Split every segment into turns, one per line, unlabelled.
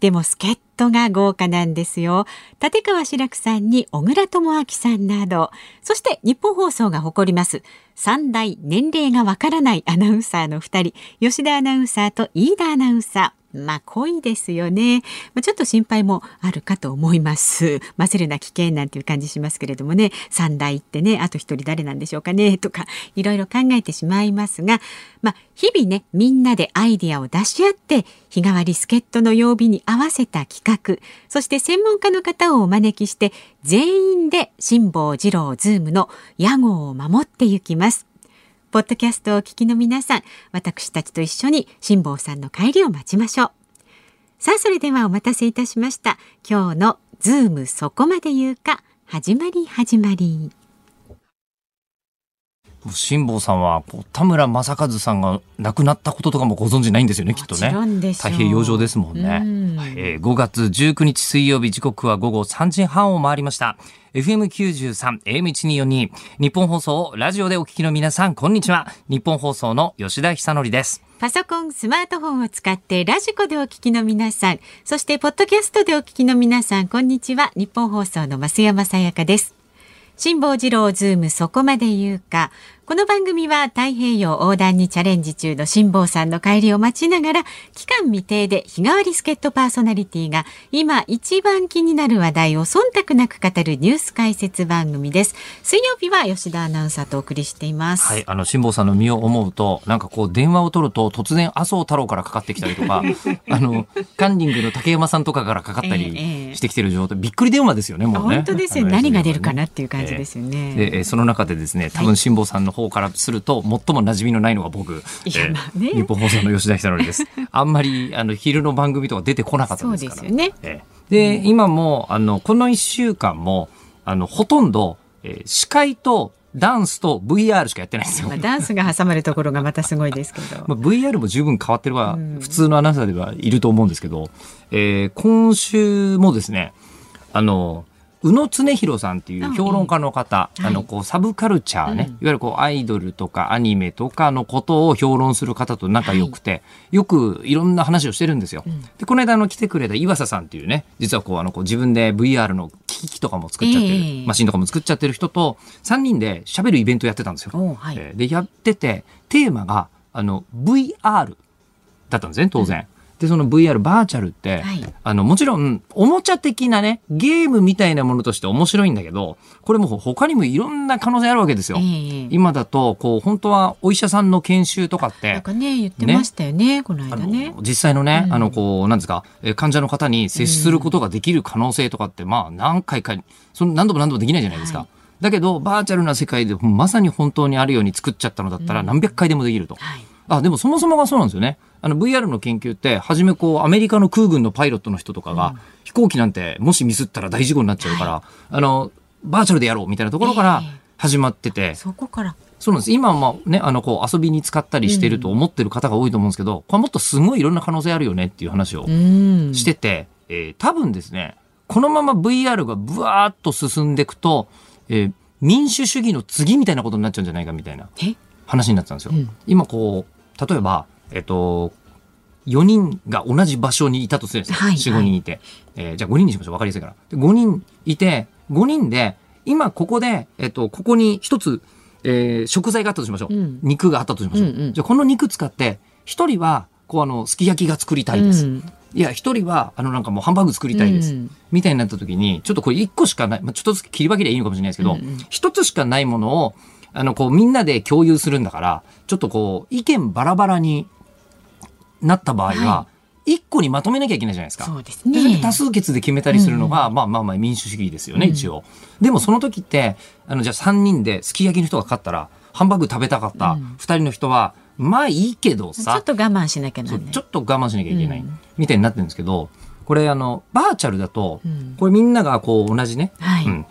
でも助っ人が豪華なんですよ。立川志らくさんに小倉智昭さんなど、そして日本放送が誇ります三代年齢がわからないアナウンサーの二人、吉田アナウンサーと飯田アナウンサー。まあ濃いですよね、まあ、ちょっと心配もあるかと思います。混ぜるな危険なんていう感じしますけれどもね。三代ってねあと一人誰なんでしょうかねとかいろいろ考えてしまいますが。まあ日々ねみんなでアイデアを出し合って日替わり助っ人の曜日に合わせた企画。そして専門家の方をお招きして全員で辛坊治郎ズームの屋号を守っていきます。ポッドキャストをお聞きの皆さん、私たちと一緒に辛坊さんの帰りを待ちましょう。さあ、それではお待たせいたしました。今日のズームそこまで言うか、始まり始まり。
辛坊さんは田村正和さんが亡くなったこととかもご存知ないんですよねきっとね。太平洋上ですもんね、ん。えー、5月19日水曜日時刻は午後3時半を回りました。FM93 AM1242 ニッポン放送ラジオでお聞きの皆さんこんにちは。ニッポン放送の吉田尚記です。
パソコン、スマートフォンを使ってラジコでお聞きの皆さん、そしてポッドキャストでお聞きの皆さん、こんにちは。ニッポン放送の増山さやかです。辛坊治郎ズームそこまで言うか。この番組は太平洋横断にチャレンジ中の辛坊さんの帰りを待ちながら期間未定で日替わり助っ人パーソナリティが今一番気になる話題を忖度なく語るニュース解説番組です。水曜日は吉田アナウンサーとお送りしています。
はいあの辛坊さんの身を思うとなんかこう電話を取ると突然麻生太郎からかかってきたりとか あのカンニングの竹山さんとかからかかったりしてきてる状態、びっくり電話ですよねもうね。
本当ですよ、ね、何が出るかなっていう感じですよね、
えー、でその中でですね多分辛坊さんの方からすると最も馴染みのないのが僕、えーね、日本放送の吉田久典です。あんまりあの昼の番組とか出てこなかったですから。そうですよね。えー、で、うん、今もあのこの1週間もあのほとんど、えー、司会とダンスと VR しかやってないんですよ。まあ、
ダンスが挟まるところがまたすごいですけど。
まあ、VR も十分変わってるは、普通のアナウンサーではいると思うんですけど、えー、今週もですね、あの、宇野恒弘さんっていう評論家の方、あの、こう、サブカルチャーね、いわゆるこう、アイドルとかアニメとかのことを評論する方と仲良くて、よくいろんな話をしてるんですよ。で、この間、あの、来てくれた岩佐さんっていうね、実はこう、あの、こう自分で VR の機器とかも作っちゃってる、マシンとかも作っちゃってる人と、3人で喋るイベントやってたんですよ。はい、で、やってて、テーマが、あの、VR だったんですね、当然。うんで、その VR バーチャルって、はい、あの、もちろん、おもちゃ的なね、ゲームみたいなものとして面白いんだけど、これも他にもいろんな可能性あるわけですよ。えー、今だと、こう、本当はお医者さんの研修とかって。
なんかね、言ってましたよね、ねこの間ね。
実際のね、うん、あの、こう、なんですか、患者の方に接することができる可能性とかって、うん、まあ、何回か、その何度も何度もできないじゃないですか。はいだけど、バーチャルな世界でまさに本当にあるように作っちゃったのだったら何百回でもできると。うんはい、あ、でもそもそもがそうなんですよね。あの VR の研究って、はじめこう、アメリカの空軍のパイロットの人とかが、飛行機なんてもしミスったら大事故になっちゃうから、はい、あの、バーチャルでやろうみたいなところから始まってて。えー、
そこから。
そうなんです。今はまあね、あの、こう、遊びに使ったりしてると思ってる方が多いと思うんですけど、これもっとすごいいろんな可能性あるよねっていう話をしてて、えー、多分ですね、このまま VR がブワーッと進んでいくと、えー、民主主義の次みたいなことになっちゃうんじゃないかみたいな話になってたんですよ。うん、今こう、例えば、えっと、4人が同じ場所にいたとするんですよ。はい、4、5人いて。えー、じゃあ5人にしましょう。わかりやすいから。で5人いて、5人で、今ここで、えっと、ここに一つ、えー、食材があったとしましょう。うん、肉があったとしましょう。うんうん、じゃあこの肉使って、1人は、こうあの、すき焼きが作りたいです。うん、いや、一人は、あの、なんかもうハンバーグ作りたいです。うん、みたいになった時に、ちょっとこれ一個しかない、まあ、ちょっとずつ切り分けりゃいいのかもしれないですけど、一、うん、つしかないものを、あの、こう、みんなで共有するんだから、ちょっとこう、意見バラバラになった場合は、一個にまとめなきゃいけないじゃないですか。そうですね。多数決で決めたりするのが、うん、まあまあまあ民主主義ですよね、うん、一応。でもその時って、あの、じゃあ3人ですき焼きの人が勝ったら、ハンバーグ食べたかった2人の人は、まあいいけどさ。
ちょっと我慢しなきゃな
い、ちょっと我慢しなきゃいけない、みたいになってるんですけど、これあの、バーチャルだと、これみんながこう同じね、はい、うん、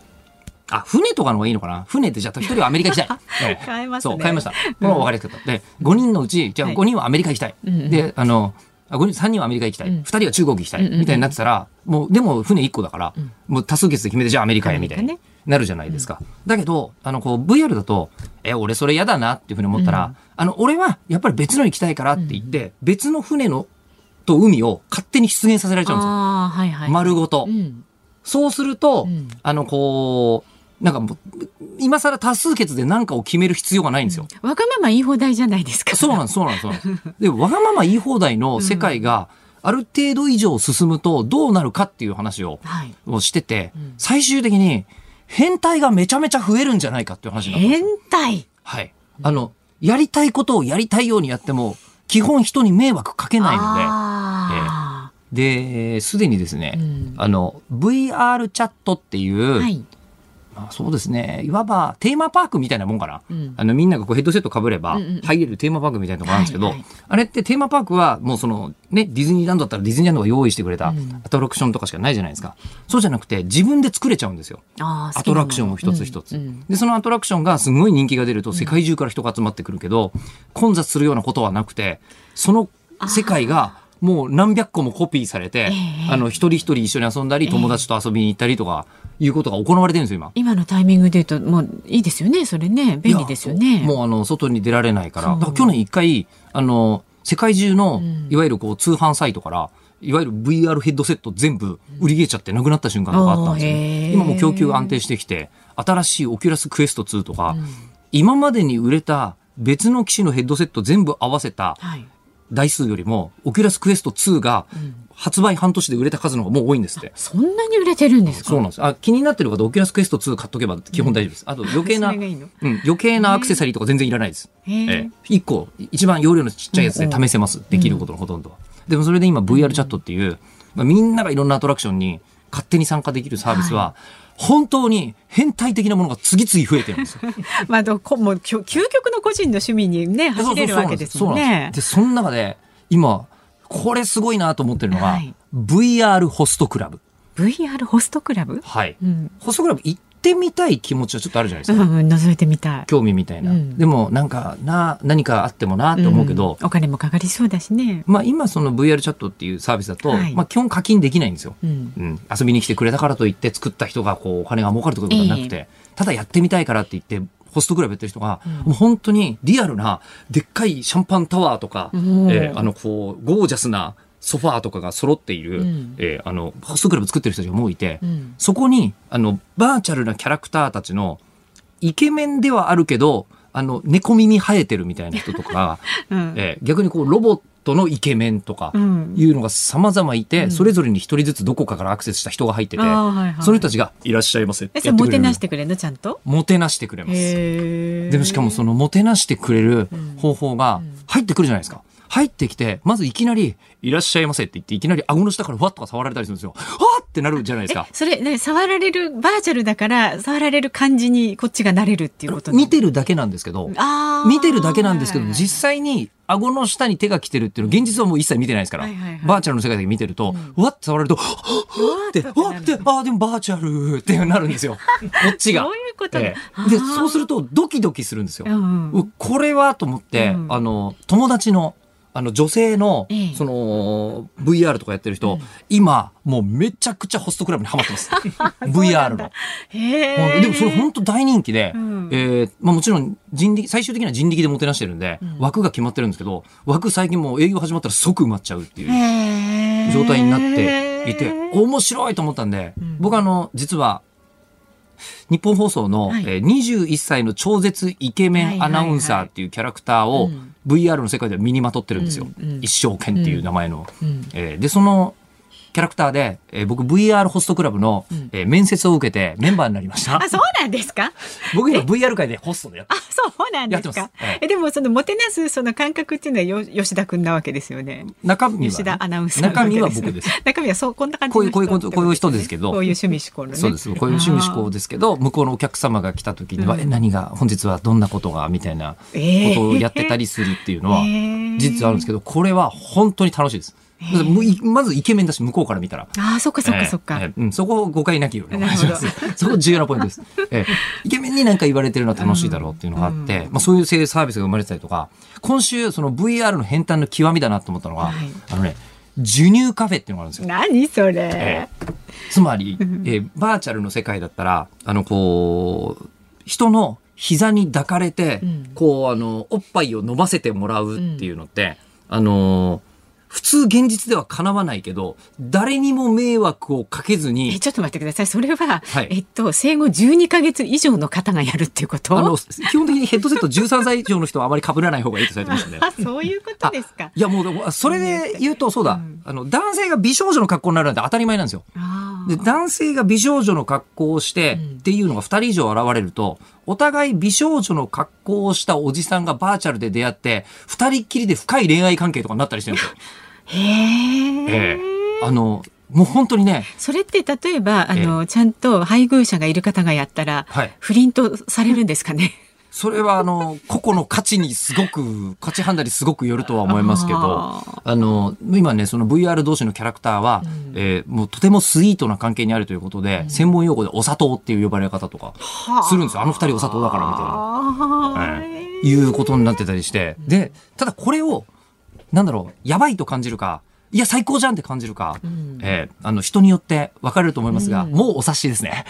あ、船とかの方がいいのかな？船ってじゃあ一人はアメリカ行きたい。ええ
変えますね
そう、変えました。これは分かりやすかった。で、5人のうち、じゃあ
はい
5人はアメリカ行きたい。
うん
で、あの、あ5人、3人はアメリカ行きたい。
うん
2人は中国行きたい。みたいになってたら、もう、でも船1個だから、もう多数決で決めて、じゃあアメリカへ、みたいになるじゃないですか。だけど、あの、こう、VR だと、え、俺それ嫌だなっていうふうに思ったら、あの、俺はやっぱり別の行きたいからって言って、別の船の、と海を勝手に出現させられちゃうんですよ。
はいはい。
丸ごと。
うん。
そうすると、
うん
あの、こう、なんかもう、今更多数決で何かを決める必要がないんですよ。
わがまま言い放題じゃないですか。
そうなんです、そうなんです、そうなんでわがまま言い放題の世界が、ある程度以上進むとどうなるかっていう話を
はい。
をしてて、
ん
最終的に変態がめちゃめちゃ増えるんじゃないかっていう話になったんです
変
よ。
態。
はい。あの、やりたいことをやりたいようにやっても、基本人に迷惑かけないの
あ
で、で、すでにですね、
うん
あの、VR チャットっていう、
あ。はい。
まあ、そうですね。いわばテーマパークみたいなもんかな。
うん
あの、みんながこうヘッドセット被れば
うんうん
入れるテーマパークみたいなところなんですけど、
はいはい
あれってテーマパークはもうその、ね、ディズニーランドだったらディズニーランドが用意してくれた
うん
アトラクションとかしかないじゃないですか。そうじゃなくて自分で作れちゃうんですよ。アトラクションを一つ一つ。
うんうん
で、そのアトラクションがすごい人気が出ると世界中から人が集まってくるけど、混雑するようなことはなくて、その世界がもう何百個もコピーされて、
ええ
あの、一人一人一緒に遊んだり、友達と遊びに行ったりとか、いうことが行われてるんですよ、今。
今のタイミングで言うと、もういいですよね。それね。便利ですよね。
もうあの、外に出られないから。から去年一回、あの、世界中の
うん、
いわゆるこう、通販サイトから、いわゆる VR ヘッドセット全部売り切れちゃってなくなった瞬間とかあったんですよね。
ー
今もう供給が安定してきて、新しいオキュラスクエスト2とか、今までに売れた別の機種のヘッドセット全部合わせた
はい。
台数よりも、オキュラスクエスト2が発売半年で売れた数の方がもう多いんですって。
そんなに売れてるんですか？
そうなんです。あ、気になってる方、オキュラスクエスト2買っとけば基本大丈夫です。あと 余計な、うん、余計なアクセサリーとか全然いらないです。ええ一個、一番容量のちっちゃいやつで試せます。できることのほとんどは。でもそれで今 VR チャットっていう、まあ、みんながいろんなアトラクションに勝手に参加できるサービスは、本当に変態的なものが次々増えてるんですよ。
まあ、どこもう究究極の個人の趣味にね、走れるわけですもんね。
で、その中で、今、これすごいなと思ってるのが、
はい
VR ホストクラブ。
VR ホストクラブ？
はい。
うん。
ホストクラブ行ってみたい気持ちはちょっとあるじゃないですか。
うん、うん覗いてみたい。
興味みたいな。
うん
でも、なんか、な、何かあってもなって思うけど、
んお金もかかりそうだしね。
まあ今その VR チャットっていうサービスだと、
はい
まあ基本課金できないんですよ。
うん。
うん、遊びに来てくれたからといって作った人がこうお金が儲かるとかいうことはなくて、ただやってみたいからって言ってホストクラブやってる人が、もう本当にリアルなでっかいシャンパンタワーとか、
うん
えーあのこうゴージャスなソファーとかが揃っている、
うん
えーあのホストクラブ作ってる人たちがもういて、
うん
そこにあのバーチャルなキャラクターたちのイケメンではあるけどあの猫耳生えてるみたいな人とか、
うん。
えー逆にこうロボットのイケメンとか
うん
いうのが様々いて、
うん
それぞれに一人ずつどこかからアクセスした人が入ってて、
はいはい
その人たちがいらっしゃいませって
もてなしてくれるのちゃんと
もてなしてくれます。でもしかもそのもてなしてくれる方法が
うん
入ってくるじゃないですか。入ってきて、まずいきなり、いらっしゃいませって言って、いきなり顎の下からふわっとか触られたりするんですよ。わーってなるじゃないですか。
それ、ね、触られる、バーチャルだから、触られる感じにこっちがなれるっていうこと
見てるだけなんですけど、見てるだけなんですけど、
はい
実際に顎の下に手が来てるっていうの、現実はもう一切見てないですから、
はいはいはい。
バーチャルの世界だけ見てると、うわって触られると、はっ！って、
うわっ
てて、ああ、でもバーチャルってなるんですよ。こっちが。
そういうこと。
で、そうするとドキドキするんですよ。
うん
うこれはと思って、
うん。
あの、友達の、あの、女性の
ええ、
その、VR とかやってる人、
うん。
今、もうめちゃくちゃホストクラブにハマってます。VR の。でもそれ本当大人気で、
うん。
えーまあもちろん人力、最終的には人力でもてなしてるんで、
うん。
枠が決まってるんですけど、枠最近もう営業始まったら即埋まっちゃうっていう状態になっていて、面白いと思ったんで、
うん。
僕あの、実は、日本放送の、
はい。
えー21歳の超絶イケメンアナウンサーっていうキャラクターを
うん
VR の世界では身にまとってるんですよ。
うんうん
一生懸っていう名前の。
うん
えーで、そのキャラクターで、えー僕 VR ホストクラブの、
うん。
えー面接を受けてメンバーになりました。
あ。そうなんですか？
僕今 VR 界でホストでやって
あ、そうなんですか？え、でもそのもてなすその感覚っていうのはよ吉田くんなわけですよね。
中身は？ね、
吉田アナウンサーな
中身は僕です。
中身はそう、こんな感じ
こういう、こういうこういう人ですけど。
こういう趣味思考のね。
そうです。こういう趣味思考ですけど、向こうのお客様が来た時には、
うん。
え、何が、本日はどんなことが、みたいなこ
え。ー
とをやってたりするっていうのは
えー、
実はあるんですけど、これは本当に楽しいです。まずイケメンだし、向こうから見たら。
ああ、そっかそっかそっか。えーえ
ー、うん、そこ誤解なきようにお願いします。そこ重要なポイントです。えー、イケメンになんか言われてるのは楽しいだろうっていうのがあって、うん、まあそういうサービスが生まれてたりとか、今週その VR の変端の極みだなと思ったのは、はい、あのね、授乳カフェっていうのがあるんですよ。
何それ、え
ー、つまり、えー、バーチャルの世界だったら、あの、こう、人の膝に抱かれて、うん、こう、あの、おっぱいを飲ませてもらうっていうのって、うん、あの普通現実では叶わないけど、誰にも迷惑をかけずに。
え、ちょっと待ってください。それは、はい、えっと、生後12ヶ月以上の方？がやるっていうこと
あの、基本的にヘッドセット13歳以上の人はあまり被らない方がいいとされてますね。
あ、そういうことですか。
いや、もう、それで言うと、そうだ、うん、あの、男性が美少女の格好になるなんて当たり前なんですよ。で、男性が美少女の格好をして、っていうのが2人以上現れると、お互い美少女の格好をしたおじさんがバーチャルで出会って、2人っきりで深い恋愛関係とかになったりしてるんですよ。
へえ。
あの、もう本当にね。
それって例えば、あの、ちゃんと配偶者がいる方がやったら、はい、不倫とされるんですかね？
それはあの、個々の価値にすごく、価値判断にすごくよるとは思いますけど、あの、今ね、その VR 同士のキャラクターは、うん、えー、もうとてもスイートな関係にあるということで、うん、専門用語でお砂糖っていう呼ばれ方とか、するんですよ。あの二人お砂糖だからみたいな。えー、いうことになってたりして。で、ただこれを、なんだろう、やばいと感じるか、いや、最高じゃんって感じるか、うん、えー、あの、人によって分かれると思いますが、うん、もうお察しですね。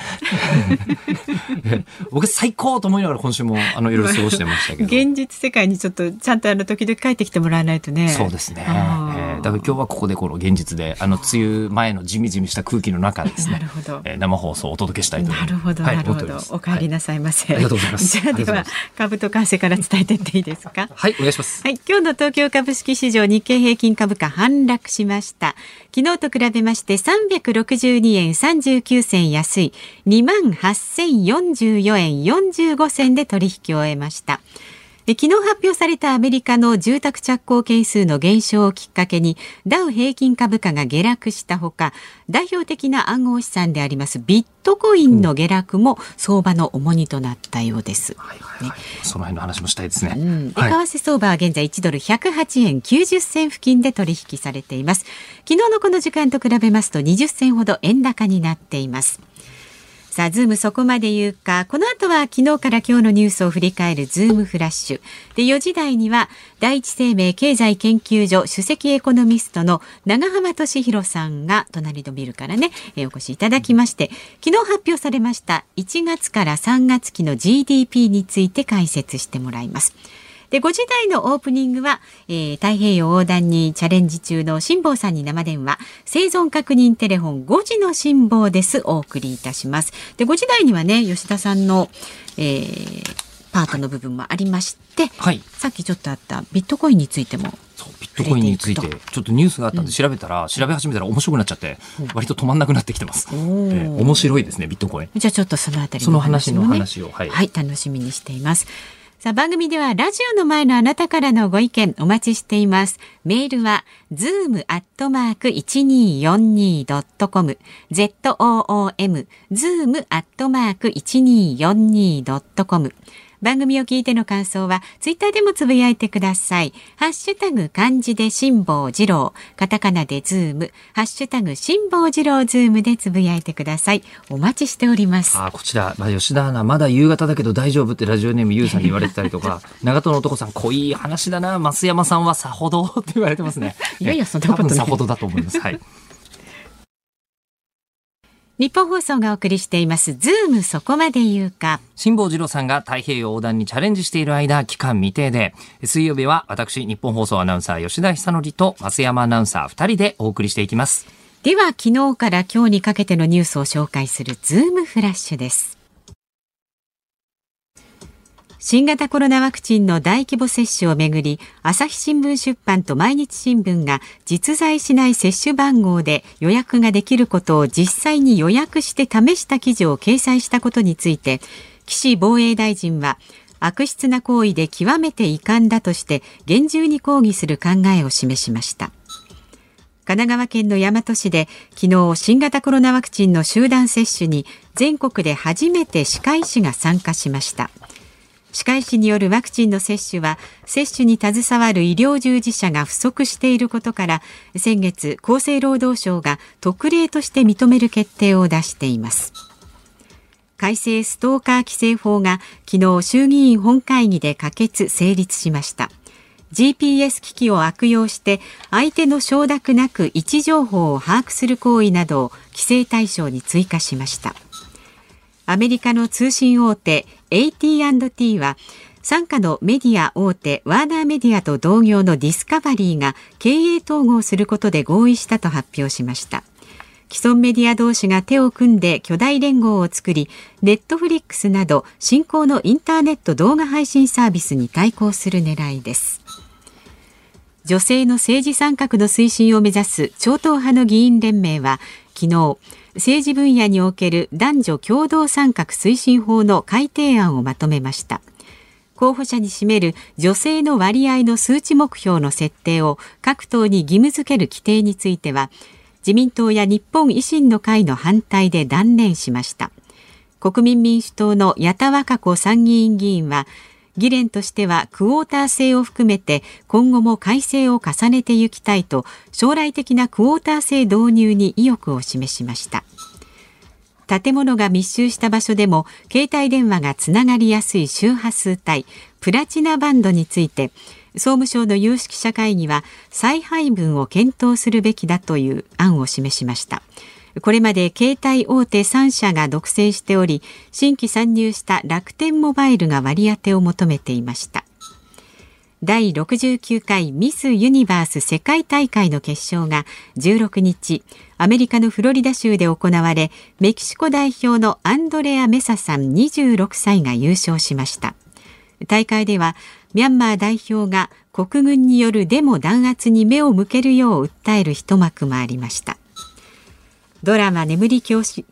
僕、最高と思いながら今週も、あの、いろいろ過ごしてましたけど。
現実世界にちょっと、ちゃんとあの、時々帰ってきてもらわないとね。
そうですね。えー、だから今日はここでこの現実で、あの、梅雨前のじみじみした空気の中ですね。なるほど。えー、生放送をお届けしたいと
なるほど、なるほど。お帰りなさいませ、
はい、ありがとうございます。
じゃあ、では、株と為替から伝えていっていいですか？
はい、お願いします。
はい、今日の東京株式市場日経平均株価反落しました。昨日と比べまして362円39銭安い2万8044円45銭で取引を終えました。昨日発表されたアメリカの住宅着工件数の減少をきっかけにダウ平均株価が下落したほか代表的な暗号資産でありますビットコインの下落も相場の重荷となったようです。はいはい
はい、その辺の話もしたいですね。う
ん、為替相場は現在1ドル108円90銭付近で取引されています。昨日のこの時間と比べますと20銭ほど円高になっています。さあ、ズームそこまで言うか。この後は昨日から今日のニュースを振り返るズームフラッシュ。で、4時台には第一生命経済研究所首席エコノミストの長浜俊弘さんが隣のビルからね、えお越しいただきまして、昨日発表されました1月から3月期の GDP について解説してもらいます。で5時台のオープニングは、えー、太平洋横断にチャレンジ中の辛坊さんに生電話。生存確認テレフォン5時の辛坊です。お送りいたします。で5時台にはね吉田さんの、えーパートの部分もありまして、はい、さっきちょっとあったビットコインについても
そうビットコインについてちょっとニュースがあったんで調べたら、うん、調べ始めたら面白くなっちゃって、うん、割と止まんなくなってきてます、えー、面白いですねビットコイン。
じゃあちょっとそのあたり、
ね、その話の話を、はい、
はい、楽しみにしていますさあ番組ではラジオの前のあなたからのご意見お待ちしています。メールは zoom.1242.com zoom.1242.com 番組を聞いての感想はツイッターでもつぶやいてください。ハッシュタグ漢字で辛坊治郎、カタカナでズーム、ハッシュタグ辛坊治郎ズームでつぶやいてください。お待ちしております。
あ、こちら、まあ、吉田アナ、まだ夕方だけど大丈夫ってラジオネームゆうさんに言われてたりとか、長門の男さん、濃い話だな、増山さんはさほどって言われてますね。
いやいや、そんなことない。
さほどだと思います。はい。
ニッポン放送がお送りしていますズームそこまで言うか。
辛坊治郎さんが太平洋横断にチャレンジしている間期間未定で。水曜日は私ニッポン放送アナウンサー吉田尚記と増山アナウンサー2人でお送りしていきます。
では昨日から今日にかけてのニュースを紹介するズームフラッシュです新型コロナワクチンの大規模接種をめぐり朝日新聞出版と毎日新聞が実在しない接種番号で予約ができることを実際に予約して試した記事を掲載したことについて岸防衛大臣は悪質な行為で極めて遺憾だとして厳重に抗議する考えを示しました。神奈川県の大和市で昨日新型コロナワクチンの集団接種に全国で初めて歯科医師が参加しました。歯科医師によるワクチンの接種は接種に携わる医療従事者が不足していることから先月厚生労働省が特例として認める決定を出しています。改正ストーカー規制法が昨日衆議院本会議で可決成立しました。GPS 機器を悪用して相手の承諾なく位置情報を把握する行為などを規制対象に追加しました。アメリカの通信大手 AT&T は傘下のメディア大手ワーナーメディアと同業のディスカバリーが経営統合することで合意したと発表しました。既存メディア同士が手を組んで巨大連合を作りネットフリックスなど新興のインターネット動画配信サービスに対抗する狙いです。女性の政治参画の推進を目指す超党派の議員連盟は昨日政治分野における男女共同参画推進法の改定案をまとめました。候補者に占める女性の割合の数値目標の設定を各党に義務付ける規定については自民党や日本維新の会の反対で断念しました。国民民主党の矢田和歌子参議院議員は議連としてはクォーター制を含めて今後も改正を重ねていきたいと将来的なクォーター制導入に意欲を示しました。建物が密集した場所でも携帯電話がつながりやすい周波数帯プラチナバンドについて総務省の有識者会議は再配分を検討するべきだという案を示しました。これまで携帯大手3社が独占しており新規参入した楽天モバイルが割り当てを求めていました。第69回ミス・ユニバース世界大会の決勝が16日アメリカのフロリダ州で行われメキシコ代表のアンドレア・メサさん26歳が優勝しました。大会ではミャンマー代表が国軍によるデモ弾圧に目を向けるよう訴える一幕もありました。ドラマ眠り教師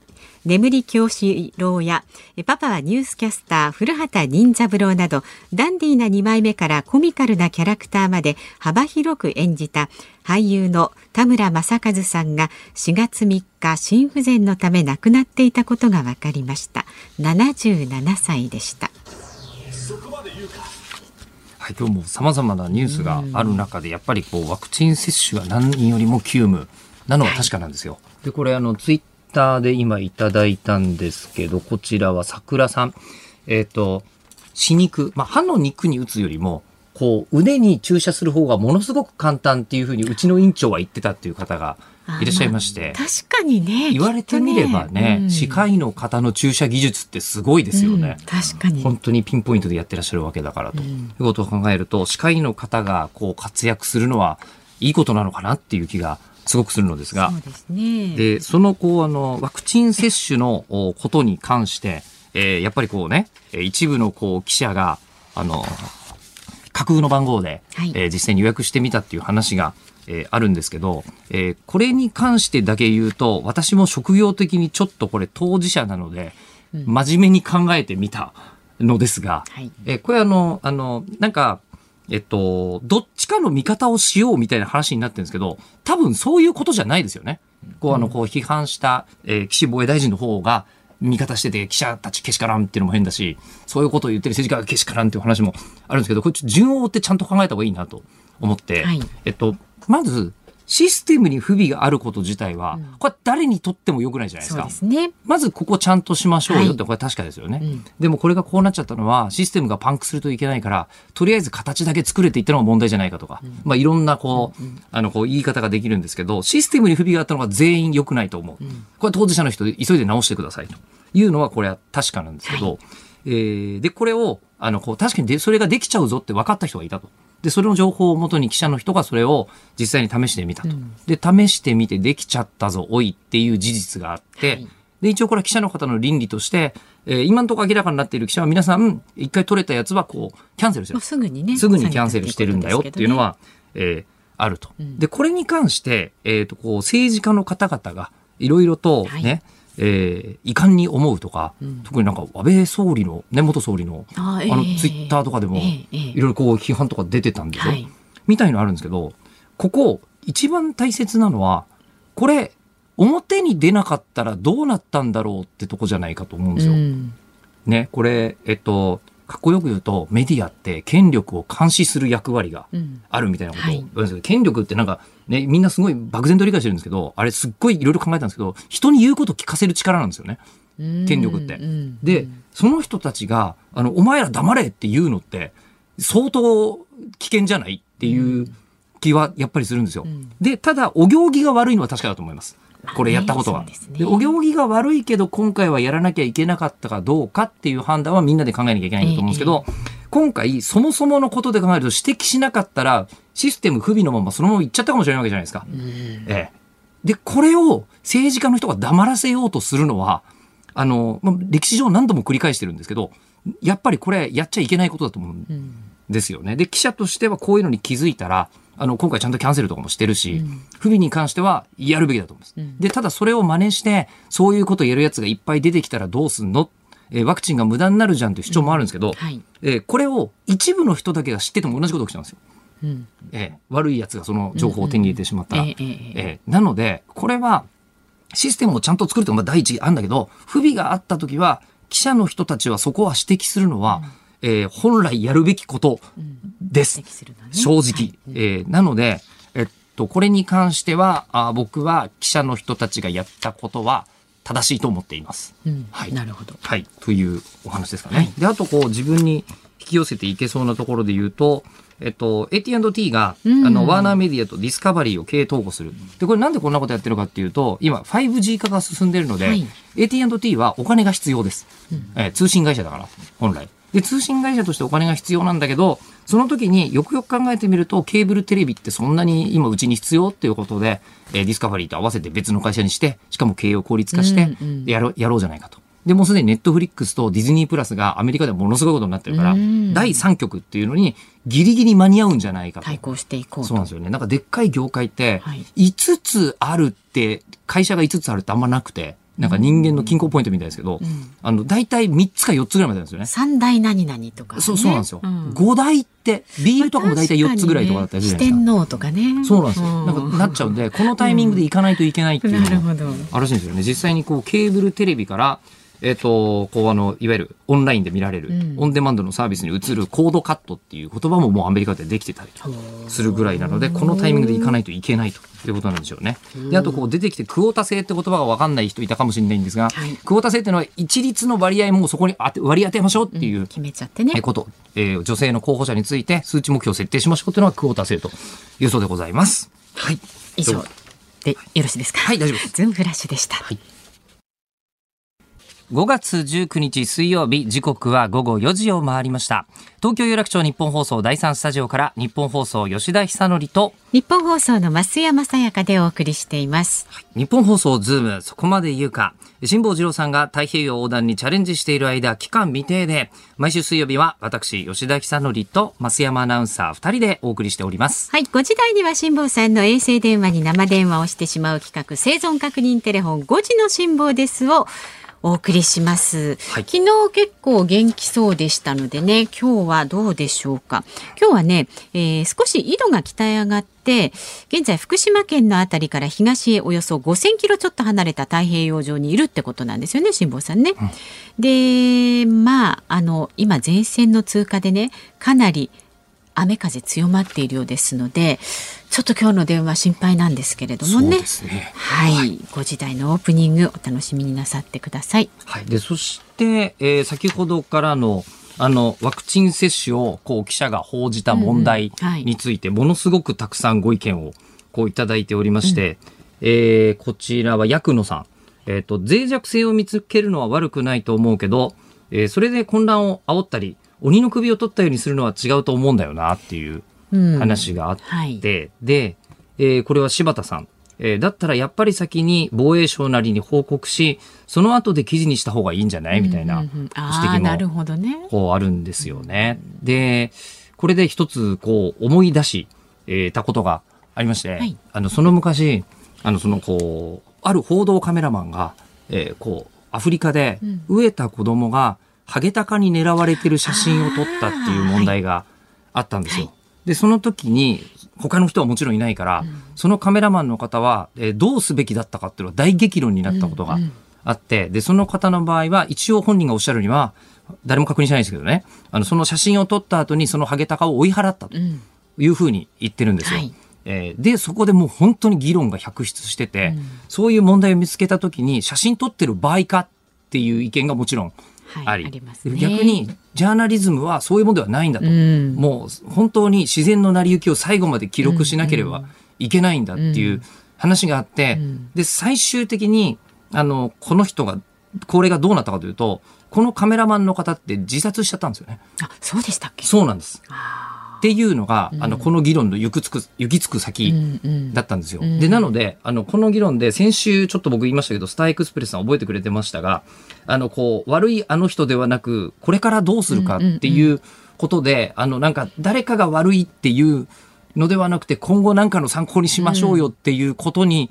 眠り教師郎やパパはニュースキャスター古畑任三郎などダンディーな2枚目からコミカルなキャラクターまで幅広く演じた俳優の田村正和さんが4月3日心不全のため亡くなっていたことが分かりました77歳でした
はい、今日もさまざまなニュースがある中で、やっぱりこうワクチン接種が何よりも急務なのは確かなんですよ。で、これあのツイッターで今いただいたんですけど、こちらは桜さん。えっ、ー、と、死肉、まあ、歯の肉に打つよりも、こう、腕に注射する方がものすごく簡単っていうふうに、うちの院長は言ってたっていう方がいらっしゃいまして。
まあ、確かにね。
言われてみればね、ねうん、歯科医の方の注射技術ってすごいですよね、
うん、確かに。
本当にピンポイントでやってらっしゃるわけだからと、うん、いうことを考えると、歯科医の方がこう活躍するのはいいことなのかなっていう気がすごくするのですが、
そうですね、
でそのこうあのワクチン接種のことに関して、えー、やっぱりこうね、一部のこう記者があの架空の番号で、はい、えー、実際に予約してみたっていう話が、えー、あるんですけど、えー、これに関してだけ言うと私も職業的にちょっとこれ当事者なので、うん、真面目に考えてみたのですが、はい、えー、これあのあのなんかえっと、どっちかの味方をしようみたいな話になってるんですけど、多分そういうことじゃないですよね。こう、あの、こう、批判した、えー、岸防衛大臣の方が、味方してて、記者たちけしからんっていうのも変だし、そういうことを言ってる政治家がけしからんっていう話もあるんですけど、これ順を追ってちゃんと考えた方がいいなと思って、はい、えっと、まず、システムに不備があること自体は、これ誰にとっても良くないじゃないですか。
すね、
まずここちゃんとしましょうよって、これ確かですよね、はいうん、でもこれがこうなっちゃったのは、システムがパンクするといけないから、とりあえず形だけ作れていったのが問題じゃないかとか、うん、まあいろんなこう、うん、あの、こう言い方ができるんですけど、システムに不備があったのが全員良くないと思う。これ当事者の人で急いで直してくださいというのは、これは確かなんですけど、はい、えー、で、これを、あの、こう、確かにでそれができちゃうぞって分かった人がいたと。で、それの情報をもとに記者の人がそれを実際に試してみたと。うん、で、試してみてできちゃったぞ、おいっていう事実があって、はい、で、一応これは記者の方の倫理として、えー、今のところ明らかになっている記者は皆さん、一回取れたやつはこう、キャンセルしてる。
すぐにね。
すぐにキャンセルしてるんだよっていうのは、ね、えー、あると。で、これに関して、えっ、ー、と、こう、政治家の方々が、いろいろとね、はいえー、遺憾に思うとか、うん、特になんか安倍総理の、ね、元総理のあ、えー、あのツイッターとかでも、いろいろこう批判とか出てたんでしょ、はい、みたいのあるんですけど、ここ、一番大切なのは、これ、表に出なかったらどうなったんだろうってとこじゃないかと思うんですよ。うん、ね、これ、えっと、かっこよく言うとメディアって権力を監視する役割があるみたいなことを言うんですけど、権力ってなんかね、みんなすごい漠然と理解してるんですけど、あれすっごいいろいろ考えたんですけど、人に言うこと聞かせる力なんですよね。権力って。で、その人たちが、あの、お前ら黙れって言うのって、相当危険じゃないっていう気はやっぱりするんですよ。で、ただ、お行儀が悪いのは確かだと思います。これやったことは。で、お行儀が悪いけど、今回はやらなきゃいけなかったかどうかっていう判断はみんなで考えなきゃいけないんだと思うんですけど、今回、そもそものことで考えると指摘しなかったら、システム不備のままそのままいっちゃったかもしれないわけじゃないですか。ええ。で、これを政治家の人が黙らせようとするのは、あの、まあ、歴史上何度も繰り返してるんですけど、やっぱりこれやっちゃいけないことだと思うんですよね。で、記者としてはこういうのに気づいたら、あの、今回ちゃんとキャンセルとかもしてるし、うん、不備に関してはやるべきだと思います。うん、で、ただそれを真似して、そういうことをやるやつがいっぱい出てきたらどうすんのえー、ワクチンが無駄になるじゃんという主張もあるんですけど、うん。はい、えー、これを一部の人だけが知ってても同じことが起きちゃうんですよ。うん、えー、悪いやつがその情報を手に入れてしまったら。えなので、これはシステムをちゃんと作るというのが第一あるんだけど、不備があった時は、記者の人たちはそこは指摘するのは、うん、えー、本来やるべきことです。ね、正直、はい、えー、なので、えっと、これに関しては、あ僕は記者の人たちがやったことは、正しいと思っています。
うん、はい。なるほど。
はい。というお話ですかね。はい、で、あとこう自分に引き寄せていけそうなところで言うと、えっと、AT&T が、あの、ワーナーメディアとディスカバリーを経営統合する。で、これなんでこんなことやってるかっていうと、今、5G 化が進んでるので、はい、AT&T はお金が必要です。うん、えー、通信会社だから、本来。で、通信会社としてお金が必要なんだけど、その時によくよく考えてみると、ケーブルテレビってそんなに今うちに必要っていうことで、えー、ディスカバリーと合わせて別の会社にして、しかも経営を効率化してやろ,、うやろうじゃないかと。で、もうすでにネットフリックスとディズニープラスがアメリカでものすごいことになってるから、第3局っていうのにギリギリ間に合うんじゃないかと。
対抗していこう
そうなんですよね。なんかでっかい業界って、5つあるって、会社が5つあるってあんまなくて、なんか人間の均衡ポイントみたいですけど、うん、あの、大体3つか4つぐらいまでなんですよね。
三大何々とか、ね、
そう、そうなんですよ。うん、5大って、ビールとかも大体4つぐらいとかだったりするじゃないですか。
四天王とかね。
そうなんですよ。なんかなっちゃうんで、このタイミングで行かないといけないっていうのがあるらしいんですよね。実際にこう、ケーブルテレビから、えっ、ー、と、こうあの、いわゆるオンラインで見られる、うん、オンデマンドのサービスに移るコードカットっていう言葉ももうアメリカでできてたりするぐらいなので、このタイミングで行かないといけないということなんでしょうね。で、あとこう出てきてクオータ制って言葉が分かんない人いたかもしれないんですが、はい、クオータ制っていうのは一律の割合もそこに当て割り当てましょうっていう、うん、
決めちゃってね。
こと、えー、女性の候補者について数値目標を設定しましょうというのはクオータ制というそうでございます。
はい。以上でよろしいですか？
はい、大丈夫です。
ズームフラッシュでした。はい
5月19日水曜日時刻は午後4時を回りました。東京有楽町ニッポン放送第3スタジオからニッポン放送吉田尚記と
ニッポン放送の増山さやかでお送りしています、
はい、ニッポン放送ズームそこまで言うか。辛坊治郎さんが太平洋横断にチャレンジしている間期間未定で毎週水曜日は私吉田尚記と増山アナウンサー2人でお送りしております。
はい5時台には辛坊さんの衛星電話に生電話をしてしまう企画生存確認テレフォン5時の辛坊ですをお送りします、はい、昨日結構元気そうでしたのでね今日はどうでしょうか。今日はね、えー、少し緯度が北へ上がって現在福島県のあたりから東へおよそ5000キロちょっと離れた太平洋上にいるってことなんですよね辛坊さんね、うん、でまああの今前線の通過でねかなり雨風強まっているようですのでちょっと今日の電話心配なんですけれどもね。ねはい、はい、5時台のオープニングお楽しみになさってください。
はい。で、そして、えー、先ほどからのあの、ワクチン接種を、こう、記者が報じた問題について、ものすごくたくさんご意見を、こう、いただいておりまして、うん、えー、こちらは、薬野さん。えっ、ー、と、脆弱性を見つけるのは悪くないと思うけど、えー、それで混乱を煽ったり、鬼の首を取ったようにするのは違うと思うんだよな、っていう話があって、うんはい、で、えー、これは柴田さん。えー、だったらやっぱり先に防衛省なりに報告し、その後で記事にした方がいいんじゃない？みたいな指摘もこうあるんですよね。で、これで一つこう思い出し、えー、たことがありまして、はい、あのその昔、あのそのこう、ある報道カメラマンが、えー、こう、アフリカで飢えた子供がハゲタカに狙われてる写真を撮ったっていう問題があったんですよ。はいで、その時に、他の人はもちろんいないから、うん、そのカメラマンの方は、えー、どうすべきだったかっていうのは大激論になったことがあって、で、その方の場合は、一応本人がおっしゃるには、誰も確認しないんですけどね、あの、その写真を撮った後にそのハゲタカを追い払ったと
うん。
いうふうに言ってるんですよ。
はい。
えーで、そこでもう本当に議論が百出してて、そういう問題を見つけた時に写真撮ってる場合かっていう意見がもちろん
はい
あり、
ありますね。
逆にジャーナリズムはそういうものではないんだと。
うん。
もう本当に自然の成り行きを最後まで記録しなければいけないんだっていう話があって、
ん。
で、最終的に、あの、この人が、これがどうなったかというと、このカメラマンの方って自殺しちゃったんですよね。
あそうでしたっけ？
そうなんです。
あ
っていうのが、あの、この議論の行き着く、行き着く
ー
先
うんうん。
だったんですよ。
ん。
で、なので、あの、この議論で、先週ちょっと僕言いましたけど、スターエクスプレスさん覚えてくれてましたが、あの、こう、悪いあの人ではなく、これからどうするかっていうことで、あの、なんか、誰かが悪いっていうのではなくて、今後なんかの参考にしましょうよっていうことに、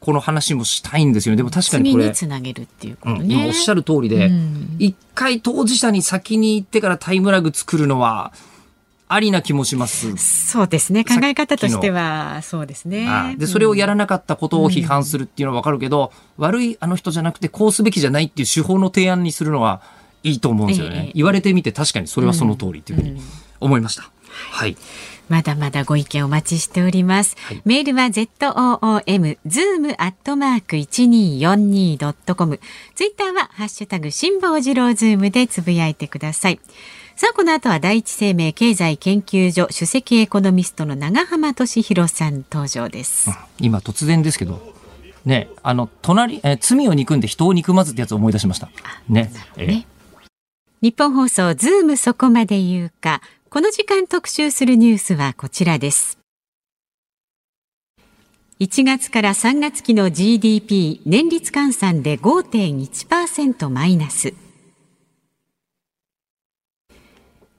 この話もしたいんですよね。でも確かにこれ。
つなげるっていうこ
うん、
とね。
今おっしゃる通りで
うん、
一、回当事者に先に行ってからタイムラグ作るのは、ありな気もします。
そうですね。考え方としては、そうですね。
ああで、それをやらなかったことを批判するっていうのはわかるけど、悪いあの人じゃなくてこうすべきじゃないっていう手法の提案にするのはいいと思うんですよね。
ええ
言われてみて確かにそれはその通りっていうふうに思いました。はい。
まだまだご意見お待ちしております。メールは zoom zoom アットマーク一二四二ドットコム。ツイッターはハッシュタグ辛坊治郎ズームでつぶやいてください。さあこの後は第一生命経済研究所首席エコノミストの永濱利廣さん登場です。
今突然ですけど、ね、あの、隣、えー罪を憎んで人を憎まずってやつを思い出しました。ね。えー
ね日本放送ズームそこまで言うか。この時間特集するニュースはこちらです。1月から3月期の GDP 年率換算で5.1%マイナス。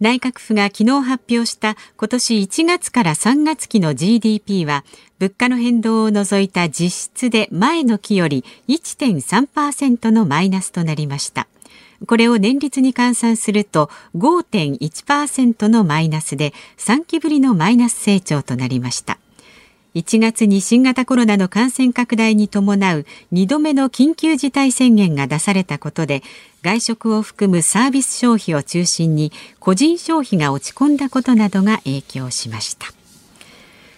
内閣府が昨日発表した今年1月から3月期の GDP は物価の変動を除いた実質で前の期より1.3%のマイナスとなりました。これを年率に換算すると5.1%のマイナスで3期ぶりのマイナス成長となりました。1月に新型コロナの感染拡大に伴う2度目の緊急事態宣言が出されたことで外食を含むサービス消費を中心に個人消費が落ち込んだことなどが影響しました。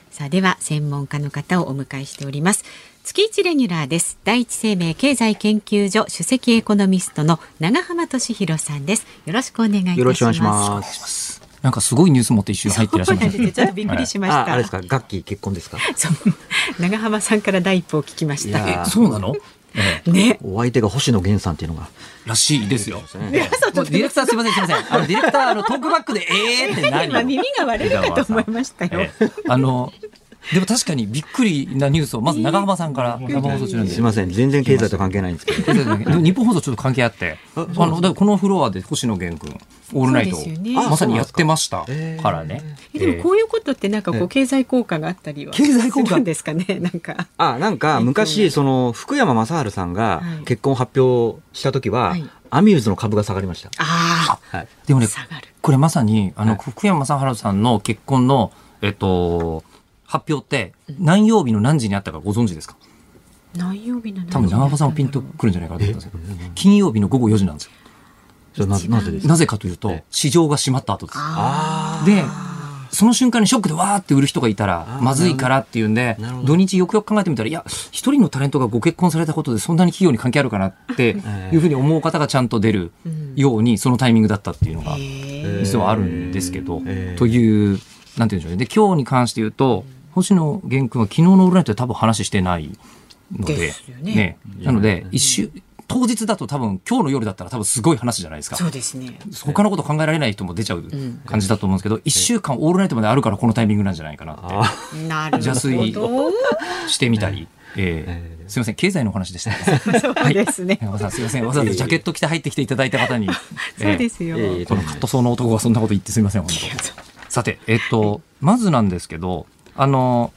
さあでは専門家の方をお迎えしております。月一レギュラーです。第一生命経済研究所首席エコノミストの長浜俊弘さんです。よろしくお願いいたします。
なんかすごいニュース持って一瞬入っていらっしゃいました。
ちょっとびっくりしました。
あ、あれですか、楽器結婚ですか？
そう長浜さんから第一歩を聞きました。
いや
え、そうなの？ええ
ね。
お相手が星野源さんっていうのが。
らしいですよ。
ね
ええもうディレクターすいませんすいません。あのディレクターあのトークバックでえーって何
今耳が割れるかと思いましたよ。
ええあのでも確かにびっくりなニュースをまず長浜さんから生放送中なんで。す
いません、全然経済と関係ないんですけど。
日本放送ちょっと関係あって、あのこのフロアで星野源君オールナイト
ね。
まさにやってました
か
からね。
えでもこういうことってなんかこ
ええ
う経済効果があったりは
経済効果？
するんですかね？なんか。
あ、なんか昔、その、福山雅治さんが
はい。
結婚を発表した時は、
はい。
アミューズの株が下がりました。
あ
はい。
でもねこれまさにあの、
はい。
福山雅治さんの結婚のえっと発表って何曜日の何時にあったかご存知ですか？
あ。何曜日の何時
多分長浜さんもピンとくるんじゃないかなと思ったんですけど、金曜日の午後4時なんですよ。
それななぜですか？
なぜかというと
え
市場が閉まった後です。
あ
で、その瞬間にショックでわーって売る人がいたらまずいからっていうんで土日よくよく考えてみたら、いや、一人のタレントがご結婚されたことでそんなに企業に関係あるかなっていうふうに思う方がちゃんと出る
うん。
ように、そのタイミングだったっていうのが、実はあるんですけど
えー、
という、なんていうんでしょうね。で、今日に関して言うと、星野源君は昨日のオールナイトで多分話してないので
ですよ、ね
なので、一週、当日だと多分今日の夜だったら多分すごい話じゃないですか。
そうですね。
他のこと考えられない人も出ちゃう感じだと思うんですけど、一週間オールナイトまであるからこのタイミングなんじゃないかなっ
あ
なる
邪推
ほど。
てしてみたり。え
え
ーすいません、経済のお話でした。
そうですね。
山田さんすいません、わざわざジャケット着て入ってきていただいた方に。
そうですよ。
えー
このカットソーの男がそんなこと言ってすみません、本当。さて、えっと、まずなんですけど、あの、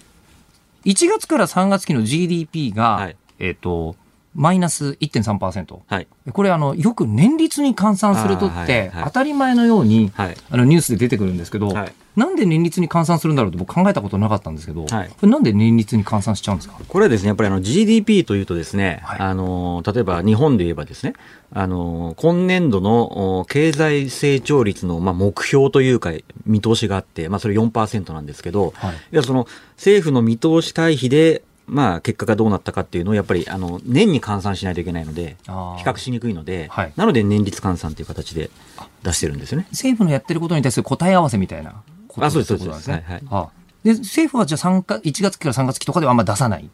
1月から3月期の GDP が、
はい。
えっと、マイナス1.3%。
はい。
これあの、よく年率に換算するとって、
はい
当たり前のように、
はい。
あのニュースで出てくるんですけど、
はい
なんで年率に換算するんだろうって僕考えたことなかったんですけど、
はい
これなんで年率に換算しちゃうんですか？
これはですね、やっぱりあの GDP というとですね、
はい
あの、例えば日本で言えばですね、あの、今年度のお経済成長率の、まあ、目標というか、見通しがあって、まあ、それ4%なんですけど、
はい
いや、その政府の見通し対比で、まあ、結果がどうなったかっていうのを、やっぱり、あの、年に換算しないといけないので、比較しにくいので、
はい
なので年率換算という形で出してるんですよね。
政府のやってることに対する答え合わせみたいなこと
あそうです
ってことなんですね。
そうです
あで政府はじゃあ3か1月期から3月期とかではあんま出さない。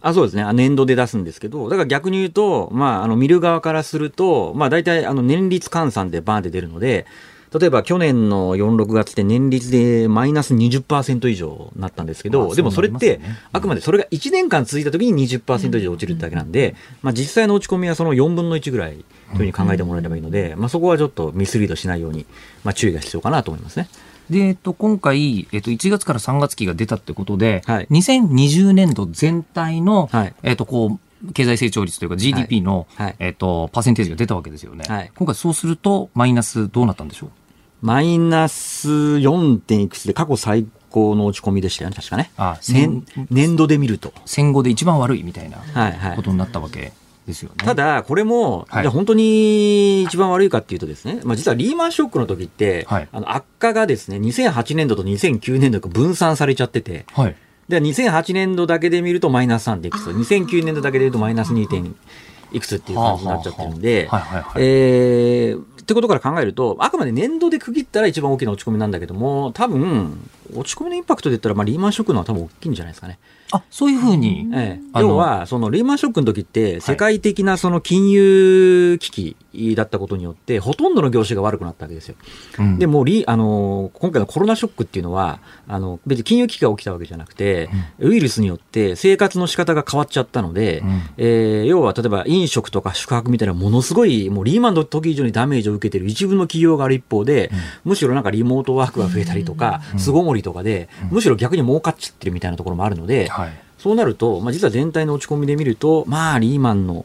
あそうですね。あ年度で出すんですけど、だから逆に言うと、まあ、あの、見る側からすると、まあ、大体、あの、年率換算でバーンって出るので、例えば去年の4、6月って年率でマイナス20%以上になったんですけど、
まあ
でもそれってあくまでそれが1年間続いた時に20%以上落ちるだけなん。で、まあ実際の落ち込みはその4分の1ぐらいというふうに考えてもらえればいいので、まあそこはちょっとミスリードしないように、まあ注意が必要かなと思いますね。
で、えっと、今回、えっと、1月から3月期が出たってことで、
はい。
2020年度全体の、
はい。
えっと、こう、経済成長率というか GDP の、
はい。
えっと、パーセンテージが出たわけですよね。
はい。
今回そうすると、マイナスどうなったんでしょう？
マイナス 4. 点いくつで過去最高の落ち込みでしたよね、確かね。
あ
年年度で見ると。
戦後で一番悪いみたいな
はいはい
ことになったわけですよね。
ただ、これも、
はい
じゃあ本当に一番悪いかっていうとですね、まあ、実はリーマンショックの時って、
はい
あの悪化がですね、2008年度と2009年度が分散されちゃってて、
はい。
で、2008年度だけで見るとマイナス 3. 点いくつ、2009年度だけで見るとマイナス 2. 点いくつっていう感じになっちゃってるんで、
はいはいはい。
えーってことから考えると、あくまで年度で区切ったら一番大きな落ち込みなんだけども、多分、落ち込みのインパクトで言ったら、まあ、リーマンショックのは多分大きいんじゃないですかね。
あ、そういうふうに。
ええ、要は、そのリーマンショックの時って、世界的なその金融危機だったことによって、ほとんどの業種が悪くなったわけですよ。
うん。
でもリ、あの、今回のコロナショックっていうのは、あの、別に金融危機が起きたわけじゃなくて、ウイルスによって生活の仕方が変わっちゃったので、
うん。
えー要は例えば飲食とか宿泊みたいなものすごい、もうリーマンの時以上にダメージを受けてる一部の企業がある一方で、むしろなんかリモートワークが増えたりとか、巣ごもりとかで、むしろ逆に儲かっちゃってるみたいなところもあるので、
はい。
そうなると、まあ、実は全体の落ち込みで見ると、まあ、リーマンの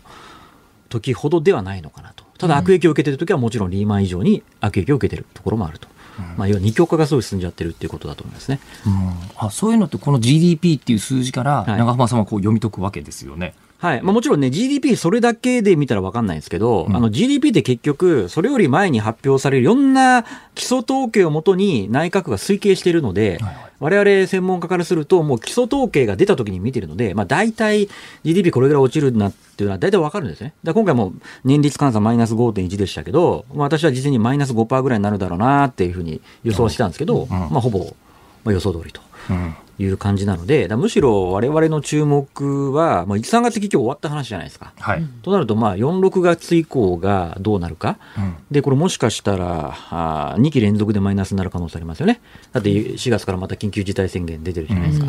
時ほどではないのかなと。ただ悪影響を受けている時はもちろんリーマン以上に悪影響を受けているところもあると。まあ、要は二極化がすごい進んじゃってるっていうことだと思いますね。
うんあそういうのってこの GDP っていう数字から
はい
長浜さんはこう読み解くわけですよね。
はい。まあもちろんね、GDP それだけで見たらわかんないんですけど、
うん。
あの GDP って結局、それより前に発表されるいろんな基礎統計をもとに内閣が推計しているので、
はいはい。
我々専門家からすると、もう基礎統計が出た時に見てるので、まあ大体 GDP これぐらい落ちるなっていうのは大体わかるんですね。だ今回も年率換算マイナス5.1でしたけど、まあ私は事前にマイナス5%ぐらいになるだろうなっていうふうに予想してたんですけど、まあほぼ、まあ、予想通りと。
うん
いう感じなので、むしろ我々の注目は、まあ、1、3月期今日終わった話じゃないですか。
はい。
となると、まあ、4、6月以降がどうなるか。
うん
で、これもしかしたら、あ2期連続でマイナスになる可能性ありますよね。だって4月からまた緊急事態宣言出てるじゃないですか。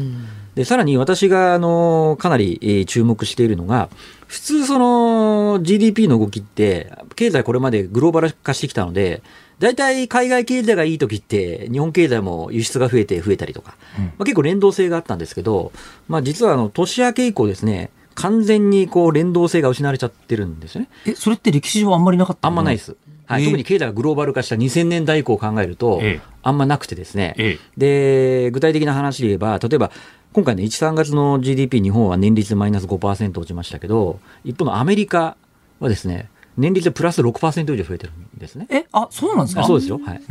で、さらに私が、あの、かなり、えー注目しているのが、普通その GDP の動きって、経済これまでグローバル化してきたので、大体海外経済がいい時って、日本経済も輸出が増えて増えたりとか、
うん。
まあ、結構連動性があったんですけど、まあ実はあの、年明け以降ですね、完全にこう連動性が失われちゃってるんですよね。
え、それって歴史上あんまりなかった
あんまないです。はい、
えー
特に経済がグローバル化した2000年代以降を考えると、
ええ。
あんまなくてですね、
え
で、具体的な話で言えば、例えば、今回ね、1、3月の GDP、日本は年率でマイナス5%落ちましたけど、一方のアメリカはですね、年率でプラス6%以上増えてるんですね。
え、あ、そうなんですか？
あそうですよ。はい。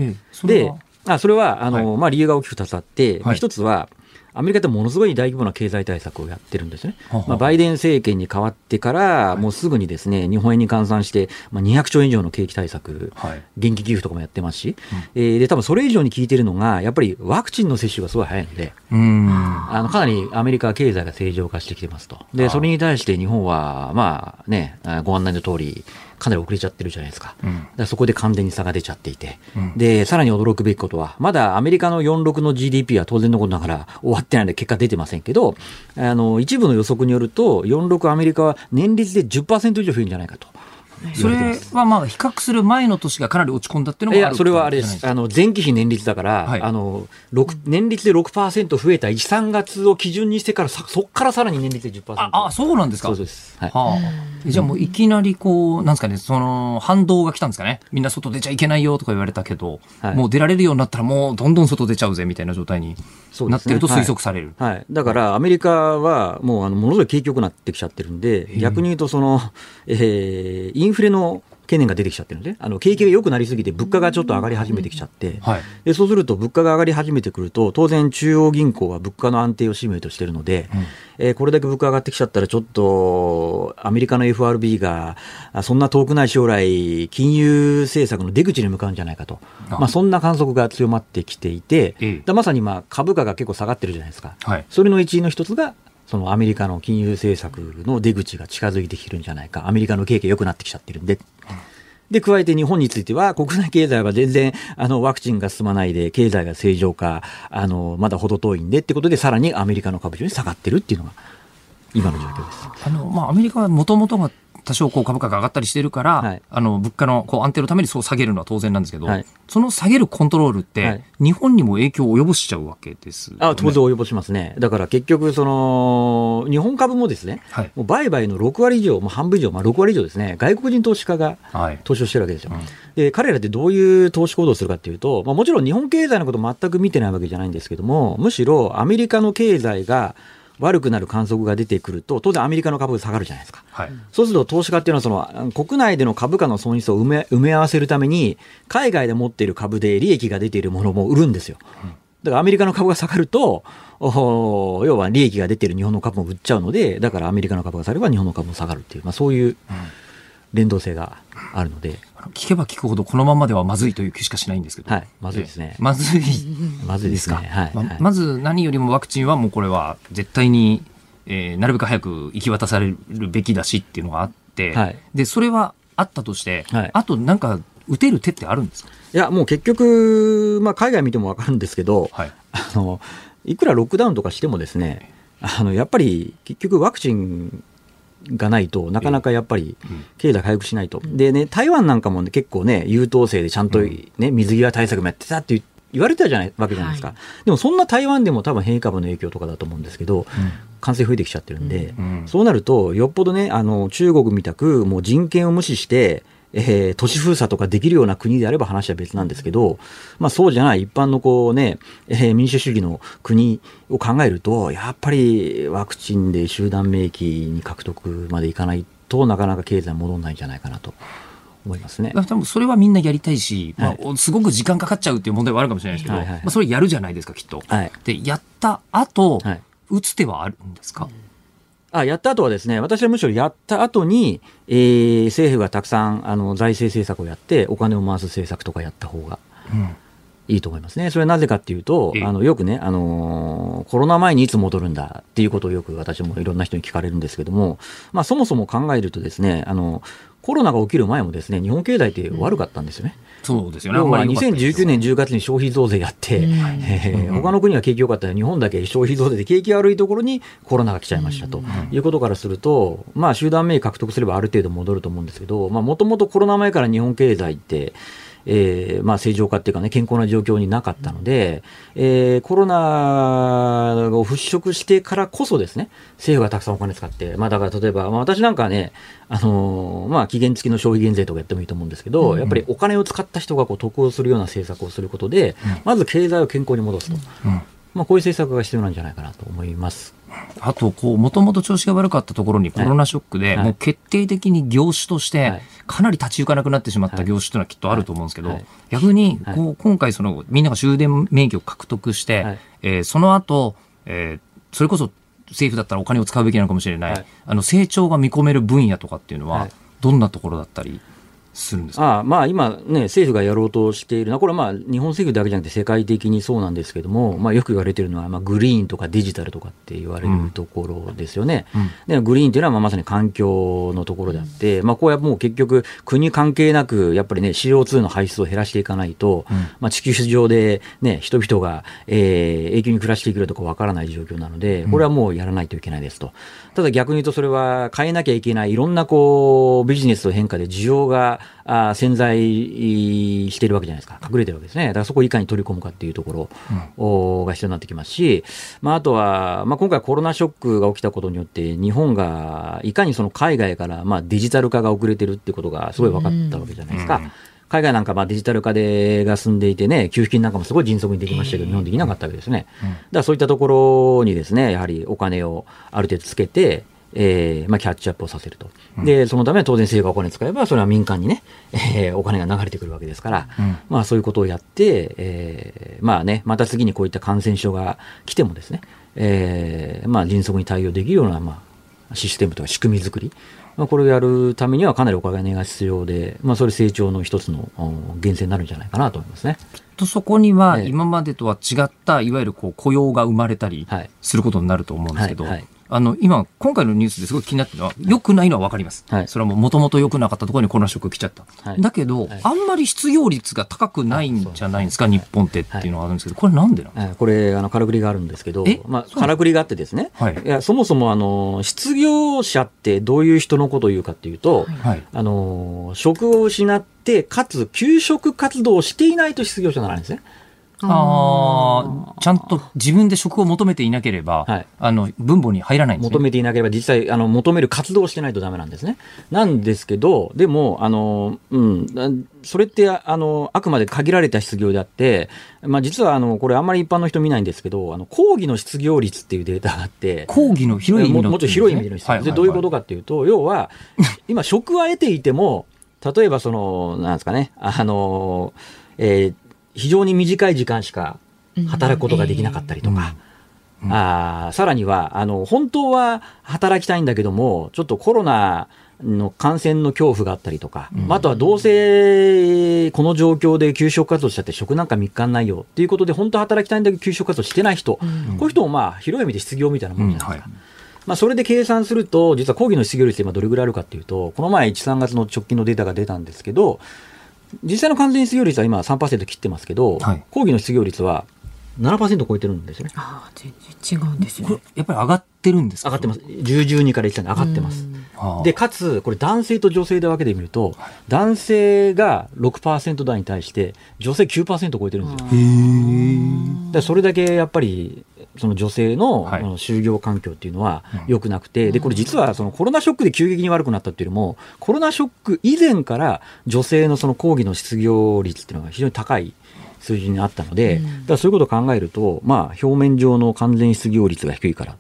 で
は、
あそれは、あの、まあ、理由が大きく2つあって、一つは、アメリカってものすごい大規模な経済対策をやってるんですね。
はは
まあ、バイデン政権に変わってから、もうすぐにですね、日本円に換算して、まあ、200兆円以上の景気対策、
はい。
現金給付とかもやってますし、えーで、多分それ以上に効いてるのが、やっぱりワクチンの接種がすごい早いので、
うーん。
あの、かなりアメリカは経済が正常化してきてますと。で、それに対して日本は、まあね、あご案内の通り、かなり遅れちゃってるじゃないですか。
うん
だからそこで完全に差が出ちゃっていて、
うん
で、さらに驚くべきことは、まだアメリカの46の GDP は当然のことながら終わってないので結果出てませんけど、あの、一部の予測によると、46アメリカは年率で10%以上増えるんじゃないかと。
それはまあ比較する前の年がかなり落ち込んだっていうのもある
いや、それはあれです。あの、前期比年率だから、
はい
あの、六年率で6%増えた1、3月を基準にしてから、さそこからさらに年率で10%。
ああ、そうなんですか。
そうです。はい。
はあ、じゃあもういきなりこう、なんですかね、その反動が来たんですかね。みんな外出ちゃいけないよとか言われたけど、
はい
もう出られるようになったらもうどんどん外出ちゃうぜみたいな状態になってると推測される。
はい。だから、アメリカは、もう、あの、ものすごい景気良くなってきちゃってるんで、逆に言うと、その、えーインフレの懸念が出てきちゃってるんで、あの、景気が良くなりすぎて、物価がちょっと上がり始めてきちゃって、
はい。
でそうすると物価が上がり始めてくると、当然中央銀行は物価の安定を使命としているので、えーこれだけ物価上がってきちゃったら、ちょっとアメリカの FRB が、あそんな遠くない将来、金融政策の出口に向かうんじゃないかと、
あ
まあ、そんな観測が強まってきていて、
ええ
だまさにまあ株価が結構下がってるじゃないですか。
はい。
それの一因の一つが、そのアメリカの金融政策の出口が近づいてきてるんじゃないか、アメリカの景気良くなってきちゃってるんで。で、加えて日本については、国内経済は全然、あの、ワクチンが進まないで、経済が正常化、あの、まだ程遠いんでってことで、さらにアメリカの株主に下がってるっていうのが、今の状況です。
あの、まあ、アメリカはもともとが多少こう株価が上がったりしてるから、
はい
あの、物価のこう安定のためにそう下げるのは当然なんですけど、
はい
その下げるコントロールって、
はい
日本にも影響を及ぼしちゃうわけですよね、
あ当然及ぼしますね。だから結局、その、日本株もですね、
はい。
もう売買の6割以上、もう半分以上、まあ6割以上ですね、外国人投資家が
はい。
投資をしてるわけですよ。
うん
で、彼らってどういう投資行動をするかっていうと、まあ、もちろん日本経済のこと全く見てないわけじゃないんですけども、むしろアメリカの経済が悪くなる観測が出てくると、当然アメリカの株が下がるじゃないですか。
はい。
そうすると投資家っていうのはその、国内での株価の損失を埋め埋め合わせるために、海外で持っている株で利益が出ているものも売るんですよ。だからアメリカの株が下がると、お要は利益が出ている日本の株も売っちゃうので、だからアメリカの株が下がれば日本の株も下がるっていう、まあ、そういう連動性があるので、
聞けば聞くほどこのままではまずいという気しかしないんですけど。
はい、まずいですね
え。まずい。
まずいですね。はい。
ま
はい
まず何よりもワクチンはもうこれは絶対に、えーなるべく早く行き渡されるべきだしっていうのがあって、
はい
で、それはあったとして、
はい
あとなんか打てる手ってあるんですか？
いや、もう結局、まあ、海外見てもわかるんですけど、
はい。
あの、いくらロックダウンとかしてもですね、あの、やっぱり結局ワクチンがないとなかなかやっぱり
うん。
経済回復しないと。でね、台湾なんかもね、結構ね、優等生でちゃんとね、水際対策もやってたって言言われてたじゃないわけじゃないですか。
は
でもそんな台湾でも多分変異株の影響とかだと思うんですけど、感染増えてきちゃってるんで、
うん。
そうなると、よっぽどね、あの、中国みたく、もう人権を無視して、えー都市封鎖とかできるような国であれば話は別なんですけど、まあそうじゃない一般のこうね、えー民主主義の国を考えると、やっぱりワクチンで集団免疫に獲得までいかないとなかなか経済戻らないんじゃないかなと思いますね。
多分それはみんなやりたいし、
はい
まあ、すごく時間かかっちゃうっていう問題はあるかもしれないですけど、
はいはいはい
まあ、それやるじゃないですか、きっと。
はい。
で、やった後、
はい。
打つ手はあるんですか、
あ、やった後はですね、私はむしろやった後に、えー政府がたくさんあの財政政策をやって、お金を回す政策とかやった方が
うん
いいと思いますね。それはなぜかっていうと
ええ、
あの、よくね、あのーコロナ前にいつ戻るんだっていうことをよく私もいろんな人に聞かれるんですけども、まあそもそも考えるとですね、あの、コロナが起きる前もですね、日本経済って悪かったんですよね。
そうですよね。まり良かったです
2019年10月に消費増税やって、
うん。
えー他の国は景気良かったら日本だけ消費増税で景気悪いところにコロナが来ちゃいましたということからすると、まあ集団免疫獲得すればある程度戻ると思うんですけど、まあもともとコロナ前から日本経済って、えーまあ正常化っていうかね、健康な状況になかったので、えーコロナを払拭してからこそですね、政府がたくさんお金使って、まあだから例えば、まあ私なんかはね、あのーまあ期限付きの消費減税とかやってもいいと思うんですけど、やっぱりお金を使った人がこう得をするような政策をすることで、まず経済を健康に戻すと。
うん
まあこういう政策が必要なんじゃないかなと思います。
あと、こう、もともと調子が悪かったところにコロナショックで、
はい。
もう決定的に業種として
はい、
かなり立ち行かなくなってしまった
はい
業種というのはきっとあると思うんですけど、
はい。
逆に、
はい。
こう、今回その、みんなが終電免許を獲得して、
はい。
えーその後、えーそれこそ政府だったらお金を使うべきなのかもしれない、
はい。
あの、成長が見込める分野とかっていうのは、
はい。
どんなところだったりするんですか？
あまあ今ね、政府がやろうとしているのは、これはまあ日本政府だけじゃなくて世界的にそうなんですけども、まあよく言われているのは、まあグリーンとかデジタルとかって言われるところですよね。
うん。
でグリーンっていうのはまあまさに環境のところであって、まあこれはもう結局国関係なく、やっぱりね、CO2 の排出を減らしていかないと、
うん。
まあ地球上でね、人々が、えー永久に暮らしていけるとかわからない状況なので、これはもうやらないといけないですと。ただ逆に言うとそれは変えなきゃいけないいろんなこうビジネスの変化で需要があー潜在しているわけじゃないですか。隠れてるわけですね。だからそこをいかに取り込むかっていうところ、おが必要になってきますし、まあ、あとは、まあ、今回コロナショックが起きたことによって、日本がいかにその海外からまあデジタル化が遅れてるってことがすごい分かったわけじゃないですか。
うん
海外なんかまあデジタル化でが進んでいてね、給付金なんかもすごい迅速にできましたけど、日本できなかったわけですね。だからそういったところにですね、やはりお金をある程度つけて、えーまあ、キャッチアップをさせると。で、そのためは当然政府がお金使えば、それは民間にね、えーお金が流れてくるわけですから、
うん
まあそういうことをやって、えーまあね、また次にこういった感染症が来てもですね、えーまあ迅速に対応できるような、まあ、システムとか仕組み作り、まあ、これをやるためにはかなりお金が必要で、まあそれ成長の一つのお源泉になるんじゃないかなと思いますね。
とそこには
ええ
今までとは違ったいわゆるこう雇用が生まれたり
はい
することになると思うんですけど、
はいはい
あの今今回のニュースですごい気になってるのは良くないのは分かります、
はい。
それはもともと良くなかったところにコロナショック来ちゃった、
はい。
だけど、
はい。
あんまり失業率が高くないんじゃないんですか日本ってっていうのがあるんですけどこれなんでなんですか？
はい。これ、あの、からくりがあるんですけど
え、
まあ、からくりがあってですね、
はい。
や、そもそも、あの、失業者ってどういう人のことを言うかっていうと、
はい。
あの、職を失って、かつ、休職活動をしていないと失業者にならないんですね。
ああちゃんと自分で職を求めていなければ、
はい。
あの分母に入らないんですね。
求めていなければ、実際、あの、求める活動をしてないとダメなんですね。なんですけど、でも、あの、うん、なそれって、あの、あくまで限られた失業であって、まあ、実は、あの、これあんまり一般の人見ないんですけど、あの、講義の失業率っていうデータがあって、
講義の広い意味の
ももちろん広い意味での質問でどういうことかっていうと、要は、今、職は得ていても、例えばその、なんですかね、あの、えー非常に短い時間しか働くことができなかったりとか、
うん。
あーさらには、あの、本当は働きたいんだけども、ちょっとコロナの感染の恐怖があったりとか、ああとはどうせこの状況で休職活動しちゃって職なんか3日んないよっていうことで、本当は働きたいんだけど休職活動してない人、こういう人もまあ広い意味で失業みたいなもんじゃないですか。
うん
まあ、それで計算すると、実は講義の失業率って今どれぐらいあるかっていうと、この前1、3月の直近のデータが出たんですけど、実際の完全失業率は今3%切ってますけど、
はい
講義の失業率は7%超えてるんですよね。
ああ、全然違うんです
これ
ね。
やっぱり上がってるんですか？
上がってます。10、12から1で上がってます。で、かつ、これ男性と女性で分けてみると、男性が6%台に対して、女性9%超えてるんですよ。
へー
でそれだけやっぱりその女性の,、
はい。
あの就業環境っていうのは
うん。
良くなくて、でこれ実はそのコロナショックで急激に悪くなったっていうよりもコロナショック以前から女性のその抗議の失業率っていうのが非常に高い数字にあったので、
うん。
だからそういうことを考えると、まあ、表面上の完全失業率が低いからっ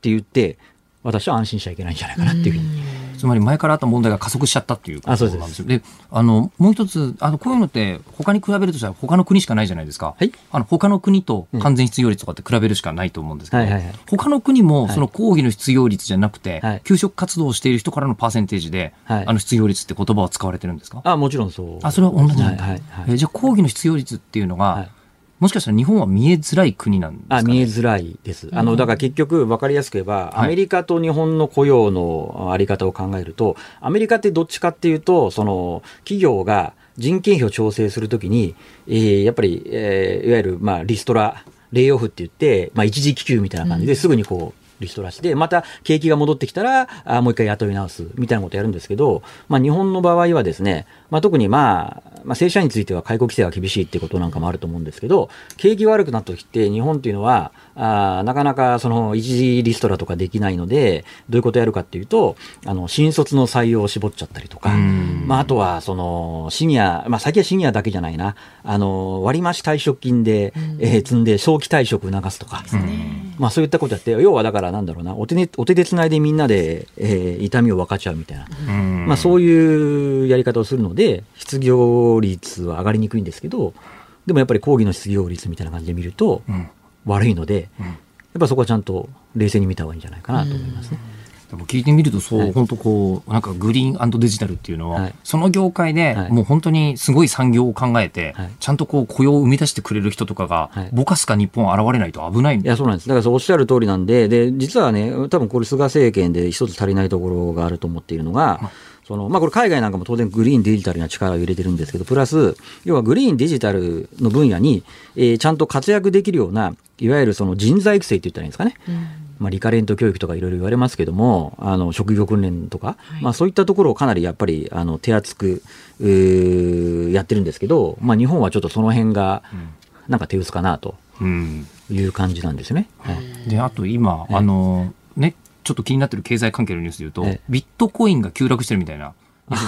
て言って私は安心しちゃいけないんじゃないかなっていうふうに。
つまり前からあった問題が加速しちゃったっていうことなんですよ。で、あの、もう一つ、あの、こういうのって他に比べるとしたら他の国しかないじゃないですか。
はい。
あの、他の国と完全失業率とかって比べるしかないと思うんですけど、
はいはいはい。
他の国も
はい。
その抗議の失業率じゃなくて、
はい。
休職活動をしている人からのパーセンテージで、
はい。
あの失業率って言葉は使われてるんですか？
あもちろんそう。
あ、それは同じなんだ。
はいはいはい。
えじゃあ抗議の失業率っていうのが、
はい
もしかしたら日本は見えづらい国なんですか、ね、
あ見えづらいです。あの、だから結局分かりやすく言えば、
はい。
アメリカと日本の雇用のあり方を考えると、アメリカってどっちかっていうと、その、企業が人件費を調整するときに、えーやっぱり、えーいわゆる、まあ、リストラ、レイオフって言って、まあ、一時帰休みたいな感じですぐにこう、リストラして、また景気が戻ってきたら、あもう一回雇い直すみたいなことをやるんですけど、まあ、日本の場合はですね、まあ、特にまあ、まあ、正社員については解雇規制が厳しいってことなんかもあると思うんですけど、景気が悪くなった時って、日本っていうのは、あーなかなかその一時リストラとかできないので、どういうことをやるかっていうと、あの新卒の採用を絞っちゃったりとか、
うん。
まあ、あとはそのシニア、まあ、先はシニアだけじゃないな、あの割増退職金で、えー積んで早期退職促すとか。まあそういったことやって、要はだからなんだろうな、お手,、ね、お手でつないでみんなで、えー痛みを分かち合うみたいな、
うん。
まあそういうやり方をするので、失業率は上がりにくいんですけど、でもやっぱり抗議の失業率みたいな感じで見ると
うん。
悪いので、
うん
やっぱそこはちゃんと冷静に見た方がいいんじゃないかなと思いますね。
でも聞いてみるとそう、
はい。
本当こうなんかグリーンデジタルっていうのは、
はい。
その業界で
はい。
もう本当にすごい産業を考えて、
はい。
ちゃんとこう雇用を生み出してくれる人とかが、
はい。
ぼかすか日本現れないと危ない。ん
いや、そうなんです。だからそうおっしゃる通りなんで、で、実はね、多分これ菅政権で一つ足りないところがあると思っているのが、その、まあこれ海外なんかも当然グリーンデジタルには力を入れてるんですけど、プラス、要はグリーンデジタルの分野に、えーちゃんと活躍できるような、いわゆるその人材育成って言ったらいいんですかね。まあ、リカレント教育とかいろいろ言われますけども、あの、職業訓練とか、
はい
まあそういったところをかなりやっぱり、あの、手厚く、やってるんですけど、まあ日本はちょっとその辺が、なんか手薄かなと
うん。
いう感じなんですね。はい。
であと今、
ええ。
あのねちょっと気になってる経済関係のニュースで言うと、
ええ。
ビットコインが急落してるみたいな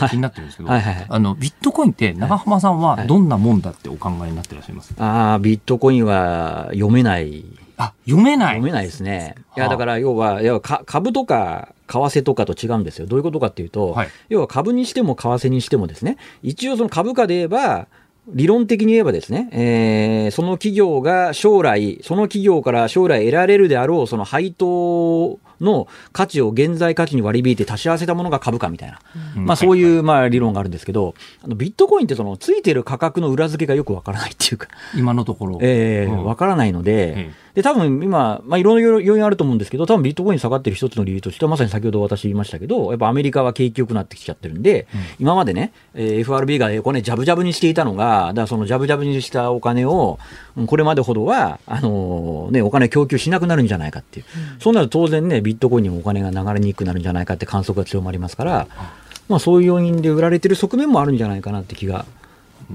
気になってるんですけど、
はいはいはい
あのビットコインって長浜さんはどんなもんだってお考えになってらっしゃいます、
ああ、ビットコインは読めない。
あ読めない
読めないですね。いや、
はあ
だから要は、要はか株とか為替とかと違うんですよ。どういうことかっていうと、
はい
要は株にしても為替にしてもですね、一応その株価で言えば、理論的に言えばですね、えーその企業が将来、その企業から将来得られるであろう、その配当の価値を現在価値に割り引いて足し合わせたものが株価みたいな。
うん。
まあそういうまあ理論があるんですけど、あのビットコインってそのついてる価格の裏付けがよくわからないっていうか、
今のところ、
ええ
うん。
わからないので、
え
で、多分今、まあ、いろいろ要因あると思うんですけど、多分ビットコイン下がってる一つの理由としては、まさに先ほど私言いましたけど、やっぱアメリカは景気良くなってきちゃってるんで、今までね、えー FRB がお金ジャブジャブにしていたのが、だからそのジャブジャブにしたお金を、うんこれまでほどは、あのーね、お金供給しなくなるんじゃないかっていう。そうなると当然ね、ビットコインにもお金が流れにくくなるんじゃないかって観測が強まりますから、まあそういう要因で売られてる側面もあるんじゃないかなって気が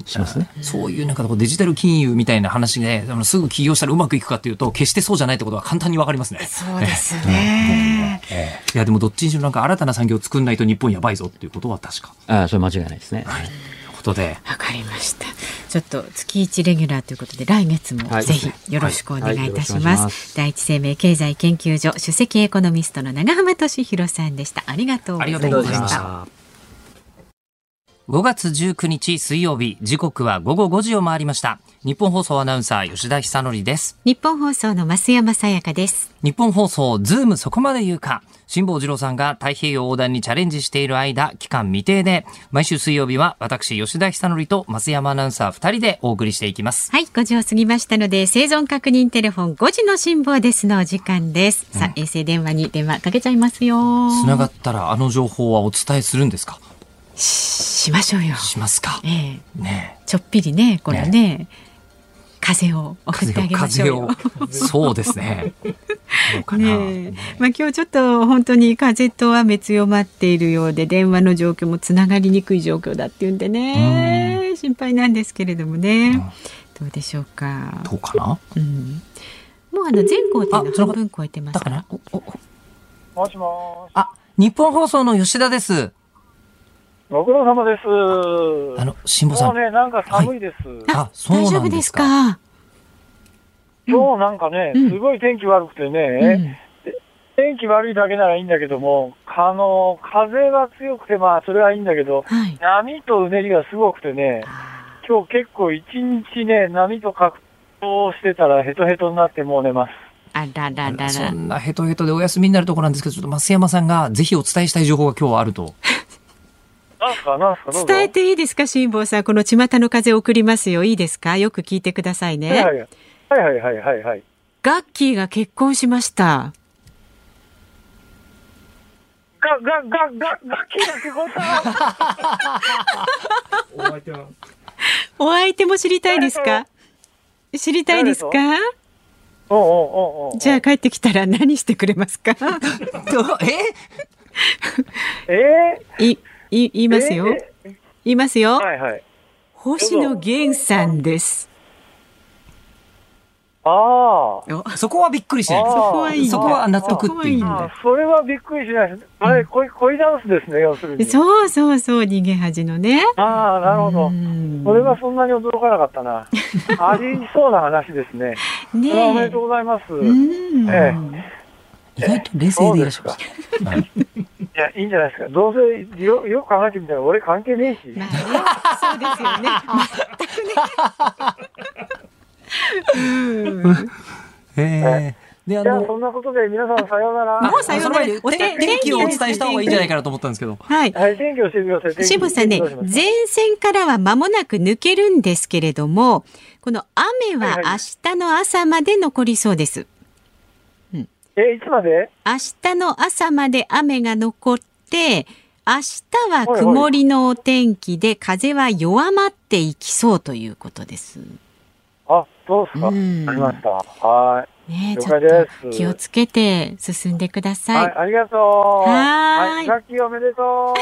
しますね。
そういうなんかこうデジタル金融みたいな話で、あのすぐ起業したらうまくいくかっていうと、決してそうじゃないってことは簡単にわかりますね。
そうですね。
いやでもどっちにしろなんか新たな産業を作んないと日本やばいぞっていうことは確か。
ああ、それ間違いないですね。
ということで、
わかりました。ちょっと月一レギュラーということで来月も
はい
ぜひよろしくお願いいたし
はい
ます。第一生命経済研究所首席エコノミストの長浜俊弘さんでした。ありがとうございまし。
た5月19日水曜日、時刻は午後5時を回りました。日本放送アナウンサー吉田久典です。
日本放送の増山さやかです。
日本放送ズームそこまで言うか。辛坊治郎さんが太平洋横断にチャレンジしている間、期間未定で、毎週水曜日は私吉田久典と増山アナウンサー2人でお送りしていきます。
はい、5時を過ぎましたので、生存確認テレフォン5時の辛抱ですのお時間です。さあ、衛星電話に電話かけちゃいますよ。
つながったらあの情報はお伝えするんですか？
しましょうよ。
しますか。
ええ。
ね
ちょっぴりね、これね、風を送ってあげましょうよ。
風を そうですね。どうかな。
ねえ。まあ、今日ちょっと本当に風と雨強まっているようで電話の状況もつながりにくい状況だっていうんでね心配なんですけれどもね、どうでしょうか、
どうかな。
うん、もうあの全工程の半分超えてます。
だから、おおお。
もしも。
あ、日本放送の吉田です。
ご苦労様です。
あの、辛坊さ。
もうんね、なんか寒いです。
あ、そう
大丈夫で
なんですすか。
か、
今日なんかね、
うん
すごい天気悪くて
う
ね、
ん
天気悪いだけならいいんだけども、あの、風が強くて、まあ、それはいいんだけど、
はい
波とうねりがすごくてね、今日結構一日ね、波と格闘してたらヘトヘトになってもう寝ます。
あらららら
そんなヘトヘトでお休みになるところなんですけど、ちょっと増山さんがぜひお伝えしたい情報が今日はあると。
伝えていいですか辛坊さん。この巷の風送りますよ。いいですか？よく聞いてくださいね、
はいはいはいはいはいはいはい。
ガッキーが結婚しました。
が、が、が、が、が、キラキコさ
お相手も知りたいですか？知りたいですか？じゃあ帰ってきたら 何してくれますか？
え？
え
い、い、言いますよ。
え
言いますよ。
はいはい。
星野源さんです。
あ
お
そこはびっくりしない
そこはいい
そこは納得っていう
そ
れはびっくりしない。あれ、恋、恋ダンスですね、要するに。
そうそうそう、逃げ恥のね。
ああ、なるほど
う。ん
それはそんなに驚かなかったな。ありそうな話ですね。それはおめでとうございます。
う
い
ん。
え
意外と冷静でいらっしゃいます。
や、いいんじゃないですか。どうせ、よ、よく考えてみたら俺関係ねえし。
まあね、そうですよね。全くね。うん
えで、あ
じゃあ、
の、
そんなことで皆さんさようなら。
もうさようならお
天天気をお伝えした方がいいんじゃないかなと思ったんですけど。
はい。
はい、天気教えてください。天気
辛坊さんね、前
す
線からは間もなく抜けるんですけれども、この雨は明日の朝まで残りそうです。
え、いつまで？
明日の朝まで雨が残って、明日は曇りのお天気で風は弱まっていきそうということです。
あ、そうですか。わりました。は
ねちょっと気をつけて進んでくだ
い。
さい。
はい、ありがとう。
はーい
はい、ラッキーおめでとう。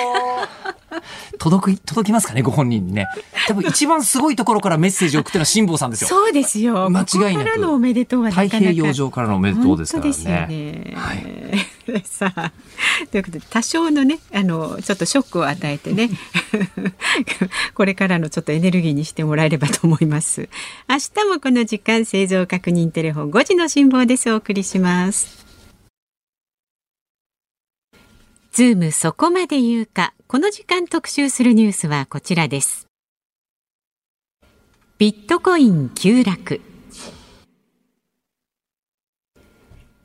届く、届きますかね、ご本人にね。多分一番すごいところからメッセージを送ってるのは辛坊さんですよ。
そうですよ。
間違いなく
ここからのおめでとうはなかなか
太平洋上からのおめでとうですから
本当ですよ
ね。
ね。
は
さあということで多少のねあのちょっとショックを与えてね これからのちょっとエネルギーにしてもらえればと思います。明日もこの時間生存確認テレフォン5時の辛坊ですお送りします。ズームそこまで言うかこの時間特集するニュースはこちらです。ビットコイン急落。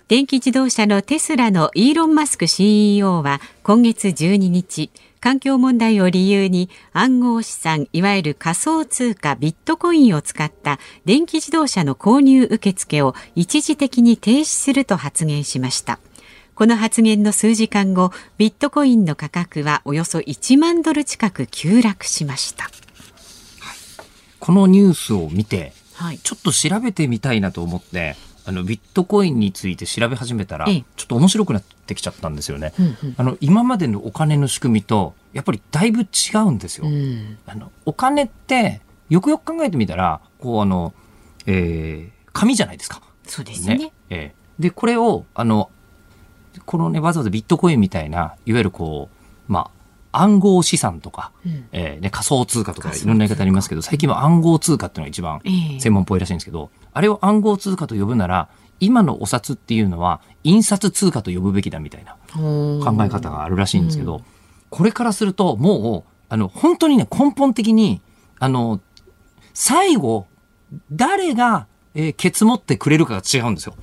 電気自動車のテスラのイーロン・マスク CEO は今月12日環境問題を理由に暗号資産いわゆる仮想通貨ビットコインを使った電気自動車の購入受付を一時的に停止すると発言しました。この発言の数時間後ビットコインの価格はおよそ1万ドル近く急落しました。
このニュースを見て、
はい。
ちょっと調べてみたいなと思って、あの、ビットコインについて調べ始めたら、
ええ
ちょっと面白くなってきちゃったんですよね。
うんうん
あの、今までのお金の仕組みと、やっぱりだいぶ違うんですよ。
うん
あの、お金って、よくよく考えてみたら、こうあの、えー紙じゃないですか。
そうですね
ええで、これを、あの、このね、わざわざビットコインみたいな、いわゆるこう、まあ、暗号資産とか、
うん。
えーね、仮想通貨とかいろんな言い方ありますけど、最近は暗号通貨っていうのが一番
ええ。
専門っぽいらしいんですけど、あれを暗号通貨と呼ぶなら、今のお札っていうのは印刷通貨と呼ぶべきだみたいな考え方があるらしいんですけど、
うん。
これからするともう、あの、本当にね、根本的に、あの、最後、誰が、えーケツ持ってくれるかが違うんですよ。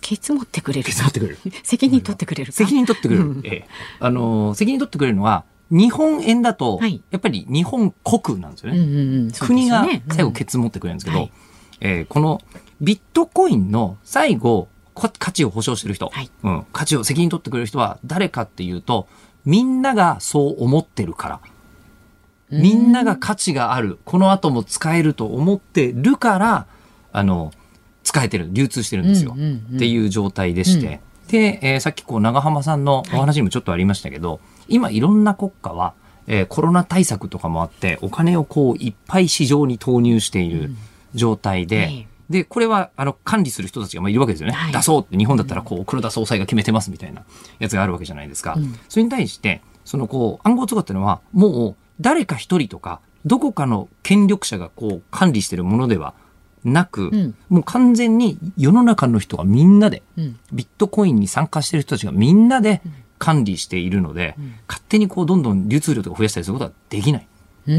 ケツ持ってくれる。
ケツ持ってくれる。
責任取ってくれるか。
責任取ってくれ
うん。
る。ええ。あのー、責任取ってくれるのは、日本円だと
はい、
やっぱり日本国なんですよね。
うんうん
国が最後ケツ持ってくれるんですけど、
はい
えーこのビットコインの最後、こ価値を保証してる人、
はい。
うん、価値を責任取ってくれる人は誰かっていうと、みんながそう思ってるから。みんなが価値がある、この後も使えると思ってるから、あの、使えてる、流通してるんですよ。
うんうんうん
っていう状態でして。で、えーさっきこう長浜さんのお話にもちょっとありましたけど、今いろんな国家は、えーコロナ対策とかもあって、お金をこういっぱい市場に投入している状態で、
ええ。
で、これは、あの、管理する人たちがまあいるわけですよね。
はい。
出そうって、日本だったら、こう、黒田総裁が決めてますみたいなやつがあるわけじゃないですか。
うん。
それに対して、その、こう、暗号通貨っていうのは、もう、誰か一人とか、どこかの権力者がこう、管理してるものではなく、
うん。
もう完全に世の中の人がみんなで、
うん。
ビットコインに参加してる人たちがみんなで管理しているので、
ん
勝手にこう、どんどん流通量とか増やしたりすることはできない。
うー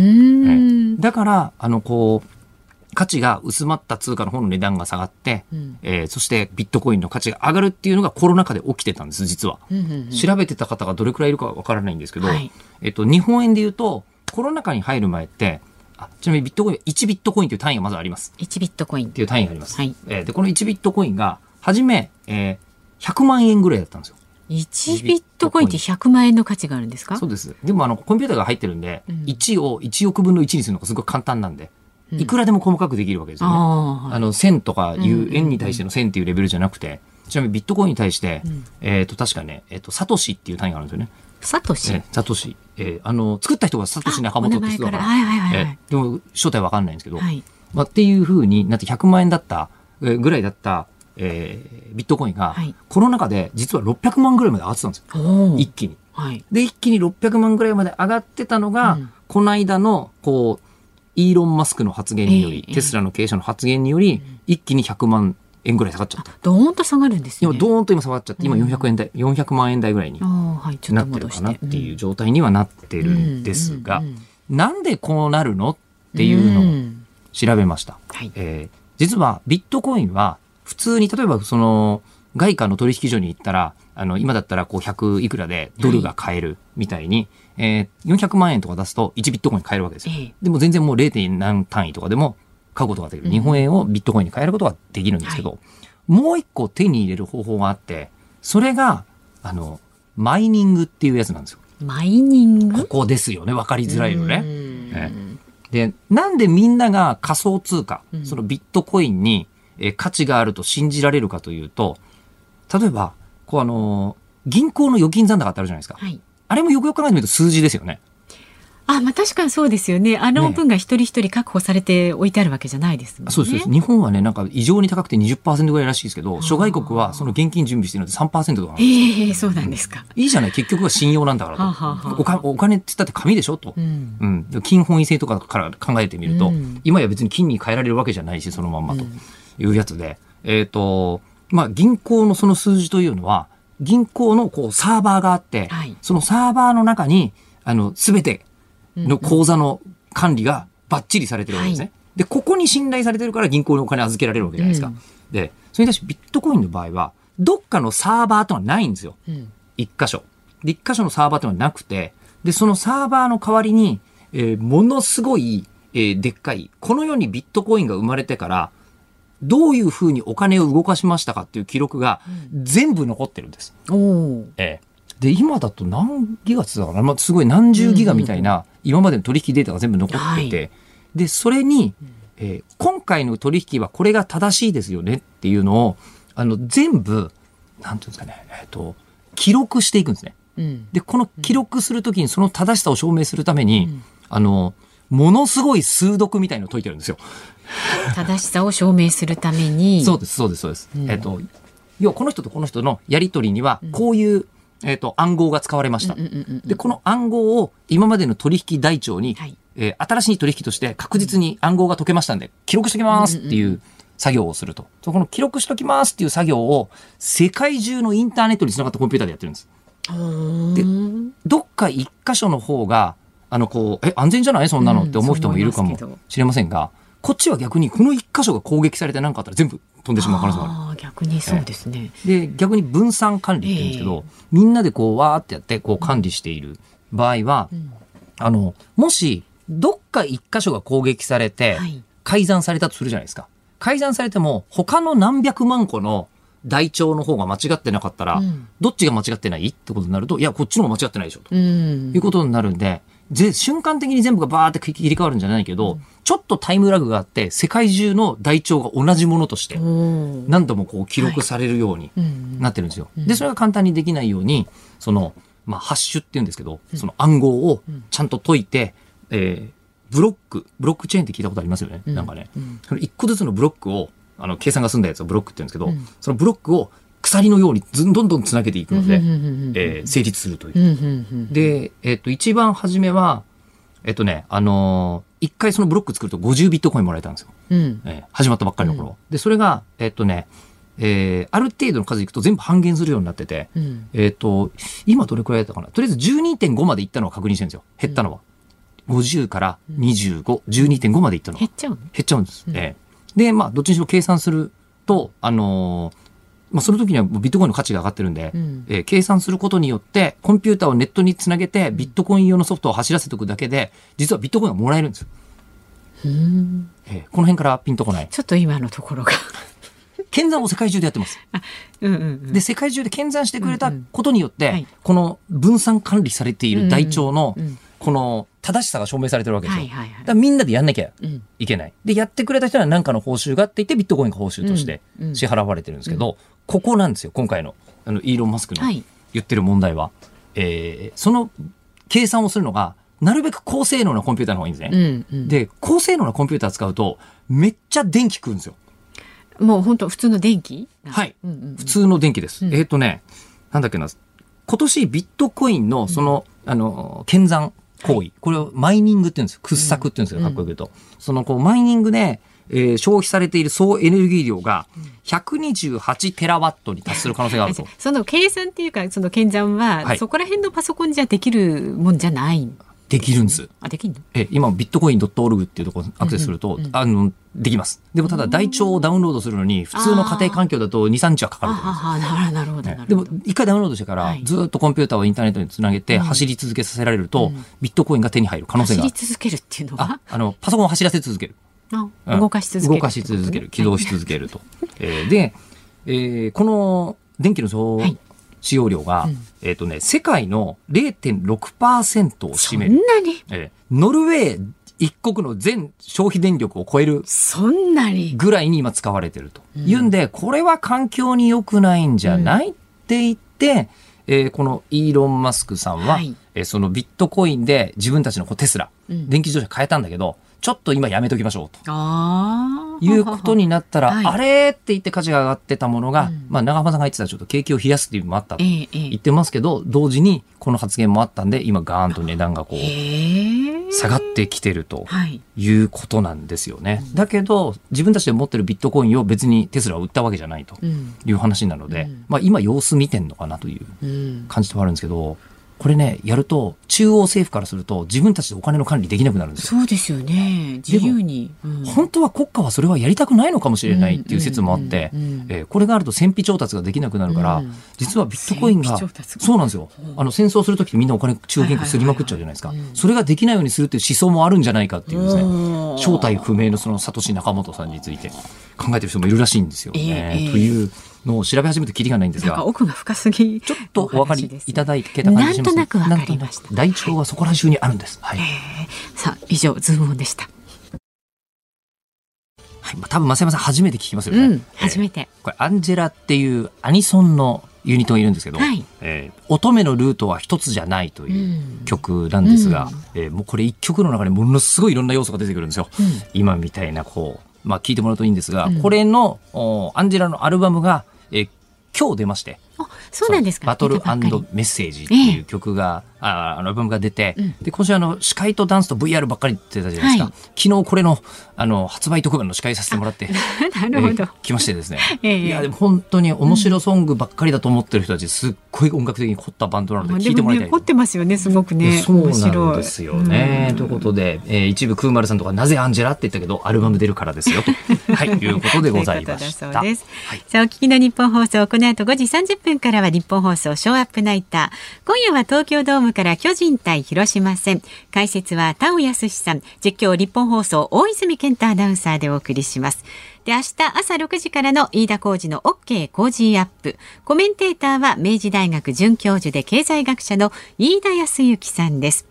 ん
だから、あの、こう、価値が薄まった通貨の方の値段が下がって、
うん
えーそしてビットコインの価値が上がるっていうのがコロナ禍で起きてたんです、実は。
うんうんうん
調べてた方がどれくらいいるかわからないんですけど、
はい
えっと、日本円で言うと、コロナ禍に入る前って、あちなみにビットコインは1ビットコインという単位がまずあります。
1ビットコイン
っていう単位があります。
はい
えーで、この1ビットコインが、はじめ、えー100万円ぐらいだったんですよ。
1ビットコインって100万円の価値があるんですか？
そうです。でも、あの、コンピューターが入ってるんで、
うん。
1を1億分の1にするのがすごく簡単なんで、
うん。
いくらでも細かくできるわけですよね。
ああ
あの、1000とかい
う
円に対しての1000っていうレベルじゃなくて、ちなみにビットコインに対して、
ん。
えっ、と、確かね、えっ、と、サトシっていう単位があるんですよね。
サトシ。
えーサトシ。えーあの、作った人がサトシ仲本って人だから。
はいはいはいはい。
えーでも、正体わかんないんですけど、
はい。
まあ、っていうふうになって100万円だった、えーぐらいだった、えービットコインが、
はい。
コロナ禍で実は600万ぐらいまで上がってたんですよ。一気に。
はい。
で、一気に600万ぐらいまで上がってたのが、
うん。
この間の、こう、イーロン・マスクの発言により、
ええ
テスラの経営者の発言により、一気に100万円ぐらい下がっちゃった。
ドーンと下がるんですね。
今、ドーンと今下がっちゃって、今
うん
400円台、400万円台ぐらいになってるかなって
て
いう状態にはなってるんですが
うん。うん。うん、
なんでこうなるのっていうのを
ん。
調べました。
はい。
えー実はビットコインは普通に例えばその外貨の取引所に行ったら、あの、今だったらこう100いくらでドルが買えるみたいに、えー、400万円とか出すと1ビットコイン買えるわけですよ。
ええ
でも全然もう 0. 何単位とかでも買うことができる。日本円をビットコインに変えることができるんですけど、もう一個手に入れる方法があって、それが、あの、マイニングっていうやつなんですよ。
マイニング？
ここですよね。わかりづらいよね。で、なんでみんなが仮想通貨、そのビットコインに、えー価値があると信じられるかというと、例えば、こうあのー銀行の預金残高ってあるじゃないですか。
はい。
あれもよくよく考えてみると数字ですよね。
あ、まあ確かにそうですよね。あの分が一人一人確保されて置いてあるわけじゃないですもんね。
そうです。そうです日本はね、なんか異常に高くて20%ぐらいらしいですけど、諸外国はその現金準備してるので3%とかなんです
ええそうなんですか。
いいじゃない、結局は信用なんだからと。
はあは
お金お金って言ったって紙でしょ？と。
うん。
うん、で金本位制とかから考えてみると、
うん
今や別に金に変えられるわけじゃないし、そのまんまというやつで、えっ、と、まあ、銀行のその数字というのは、銀行のこうサーバーがあって、
はい
そのサーバーの中に、あの、すべての口座の管理がバッチリされてるわけですね。
は
で、ここに信頼されてるから銀行にお金預けられるわけじゃないですか。
うん
で、それに対してビットコインの場合は、どっかのサーバーとはないんですよ。
うん。
一箇所。で、一箇所のサーバーっていうのはなくて、で、そのサーバーの代わりに、えーものすごい、えーでっかい、この世にビットコインが生まれてから、どういうふうにお金を動かしましたかっていう記録が全部残ってるんです。ええ。で、今だと何ギガつだかな、まあ、すごい何十ギガみたいな、今までの取引データが全部残ってて、
は
で、それに、えー今回の取引はこれが正しいですよねっていうのを、あの、全部、なんていうんですかね、えっ、と、記録していくんですね。
うん。
で、この記録するときにその正しさを証明するために、あの、ものすごい数読みたいのを解いてるんですよ。
正しさを証明するために。
そうです、そうです、そうです。えっ、と、要はこの人とこの人のやりとりには、こういう、えっ、と、暗号が使われました。
うんうんうんうん
で、この暗号を今までの取引台帳に、
はい
えー新しい取引として確実に暗号が解けましたんで、記録しておきますっていう作業をすると。そこの記録しておきますっていう作業を、世界中のインターネットにつながったコンピューターでやってるんです。でどっか一箇所の方が、あの、こう、え、安全じゃない？そんなのって思う人もいるかもしれませんが、こっちは逆にこの一箇所が攻撃されて何かあったら全部飛んでしまう可能性もある。
逆にそうですね。
で、逆に分散管理って言うんですけど、みんなでこう、わーってやって、こう管理している場合は、あの、もし、どっか一箇所が攻撃されて
はい、
改ざんされたとするじゃないですか。改ざんされても、他の何百万個の台帳の方が間違ってなかったら、
うん
どっちが間違ってないってことになると、いや、こっちの方が間違ってないでしょ、と
うん
い。うことになるんで、ぜ瞬間的に全部がバーって切り替わるんじゃないけど、ちょっとタイムラグがあって、世界中の台帳が同じものとして、何度もこう記録されるように
うん
なってるんですよ。で、それが簡単にできないように、その、まあ、ハッシュって言うんですけど、その暗号をちゃんと解いて、えーブロック、ブロックチェーンって聞いたことありますよね？なんかね、その一個ずつのブロックを、あの、計算が済んだやつをブロックって言うんですけど、そのブロックを鎖のようにずんどんどんつなげていくので、
うんうんうんうん
えー成立するという
う。んうんうん
で、えっ、と、一番初めは、えっ、とね、あのー一回そのブロック作ると50ビットコインもらえたんですよ。
うん
えー始まったばっかりの頃。で、それが、えっ、とね、えーある程度の数いくと全部半減するようになってて、
うん
えっ、と、今どれくらいだったかな？とりあえず12.5までいったのは確認してるんですよ。減ったのは。50から25、12.5までいったのは。
減っちゃうの？
減っちゃうんです。ええで、まあ、どっちにしろ計算すると、あのーまあ、その時にはビットコインの価値が上がってるんで、
うん
えー計算することによって、コンピューターをネットにつなげて、ビットコイン用のソフトを走らせておくだけで、実はビットコインがもらえるんですよ。
うん
えーこの辺からピンとこない。
ちょっと今のところが。
検算を世界中でやってます。
うんうんうん
で、世界中で検算してくれたことによって、
うんはい
この分散管理されている台帳の
うんうん、
この正しさが証明されてるわけですよ。
はいはいはい
だからみんなでやんなきゃ
うん
いけない。で、やってくれた人には何かの報酬があっていて、ビットコインが報酬として
うんうん
支払われてるんですけど、ここなんですよ、今回の、あの、イーロン・マスクの
はい
言ってる問題は。えーその計算をするのが、なるべく高性能なコンピューターの方がいいんですね。
うんうん
で、高性能なコンピューター使うと、めっちゃ電気食うんですよ。
もう本当普通の電気
はい
うんうんうん
普通の電気です。
うん
えっ、とね、なんだっけな、今年ビットコインのその、あの、検算行為、これをマイニングって言うんですよ。掘削って言うんですよ、かっこよく言うと。その、こう、マイニングで、えー消費されている総エネルギー量が128テラワットに達する可能性があると。
その計算っていうかその検算は、
はい
そこら辺のパソコンじゃできるもんじゃない？
できるんです。
あ、できんの？
え今、ビットコイン .org っていうところにアクセスすると、
うんうんうん
あの、できます。でもただ台帳をダウンロードするのに、普通の家庭環境だと2、3日はかか
あ
ると思います。
はは、なるなるほど、な
ねでも
るほど。、
一回ダウンロードしてから
はい、
ずっとコンピューターをインターネットにつなげて、
うん
走り続けさせられると、
うん
ビットコインが手に入る可能性
走
がある。
り続けるっていうの
あ
は、
あの、パソコンを走らせ続ける。
動かし続ける。
動かし続ける。起動し続けると。えーで、えーこの電気の総
はい
使用量が、
うん
えっ、とね、世界の0.6%を
そん
占める。
なに？
えーノルウェー一国の全消費電力を超える
そんなに？
ぐらいに今使われてると。いうんで、これは環境に良くないんじゃない、って言って、えーこのイーロン・マスクさんは、
はい
えーそのビットコインで自分たちのこうテスラ、
うん
電気自動車変えたんだけど、ちょっと今やめときましょうと。いうことになったら、
はい
あれって言って価値が上がってたものが、
うん
まあ長浜さんが言ってたちょっと景気を冷やすっていうのもあったと
ええ、え
言ってますけど、同時にこの発言もあったんで、今ガーンと値段がこ
え。
う。下がってきてると
はい。
いうことなんですよね。だけど、自分たちで持ってるビットコインを別にテスラは売ったわけじゃないと
うん。
いう話なので、
うん
まあ今様子見てんのかなという
うん。
感じではあるんですけど、これね、やると、中央政府からすると自分たちでお金の管理できなくなるんですよ。
そうですよね。自由に。うん
本当は国家はそれはやりたくないのかもしれないっていう説もあって、これがあると戦費調達ができなくなるから、
うん
実はビットコインが、そうなんですよ。あの戦争するときってみんなお金中央銀行すりまくっちゃうじゃないですか。それができないようにするっていう思想もあるんじゃないかっていうですね、正体不明のそのサトシ仲本さんについて考えてる人もいるらしいんですよね。
ええええ
というのを調べ始めてきりがないんですが。
なんか奥が深すぎ。
ちょっとお分かりいただいけた
なん
感じします
となくわかりました。
なんとなく台帳はそこら中にあるんです。はい。
さあ、以上、ズームオンでした。
はい、まあ多分増山さん初めて聞きますよね。
うん、初めて。
これアンジェラっていうアニソンのユニットがいるんですけど、
はい
えー乙女のルートは一つじゃないという曲なんですが、えーもうこれ一曲の中にものすごいいろんな要素が出てくるんですよ。
うん
今みたいなこう、まあ聞いてもらうといいんですが、
うん
これのおアンジェラのアルバムが、えー今日出まして、
そうなんですか。
バトルメッセージっていう曲が、ああのアルバムが出て、
うん。
で今週あの司会とダンスと VR ばっかりってたじゃないですか、
はい。
昨日これのあの発売特番の司会させてもらって
なるほど。
えー。来ましてですね、
ええ。
いやでも本当に面白ソングばっかりだと思ってる人たちすっごい音楽的に凝ったバンドなので聞いてもらいたい。
でもね、凝ってますよね、すごくね。
そうないんですよね。
うん
ということで、えー一部クーマルさんとかなぜアンジェラって言ったけどアルバム出るからですよと、はい、いうことでございました。
ううです。
はい。
さあ、お聞きのニッポン放送、この後5時30分からはニッポン放送ショーアップナイター。今夜は東京ドームから巨人対広島戦。解説は田尾安志さん。実況ニッポン放送大泉健太アナウンサーでお送りします。で、明日朝6時からの飯田浩二の OK 工事アップ。コメンテーターは明治大学准教授で経済学者の飯田康之さんです。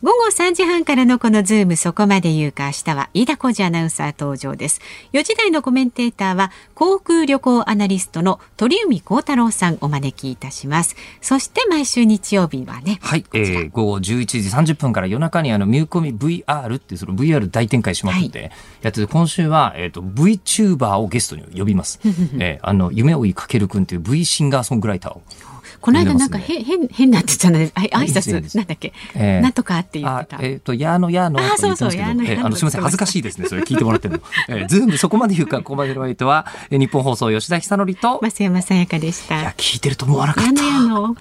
午後3時半からのこのズームそこまで言うか明日は飯田浩司アナウンサー登場です。4時台のコメンテーターは航空旅行アナリストの鳥海高太郎さんお招きいたします。そして毎週日曜日はね。
はい、えー、午後11時30分から夜中にあの、ミューコミ VR っていうその VR 大展開しまくって、やってて、今週は、えっ、と、VTuber をゲストに呼びます。えー、あの、夢追いかけるくんっていう V シンガーソングライターを。
この間なんか変、変、変なって言ったの
ですいいです
拶なんだっけ、
えー
なんとかって言っ
あ
てた。
えっ、と、やーのやーの
あそうそうやーのやーの
えーあの、すみません、恥ずかしいですね。それ聞いてもらってるの。えー、ズームそこまで言うか、ここまでの相手は、えー日本放送吉田久典と、
増山さやかでした。
いや、聞いてると思わなかっ
や
た。
のやの。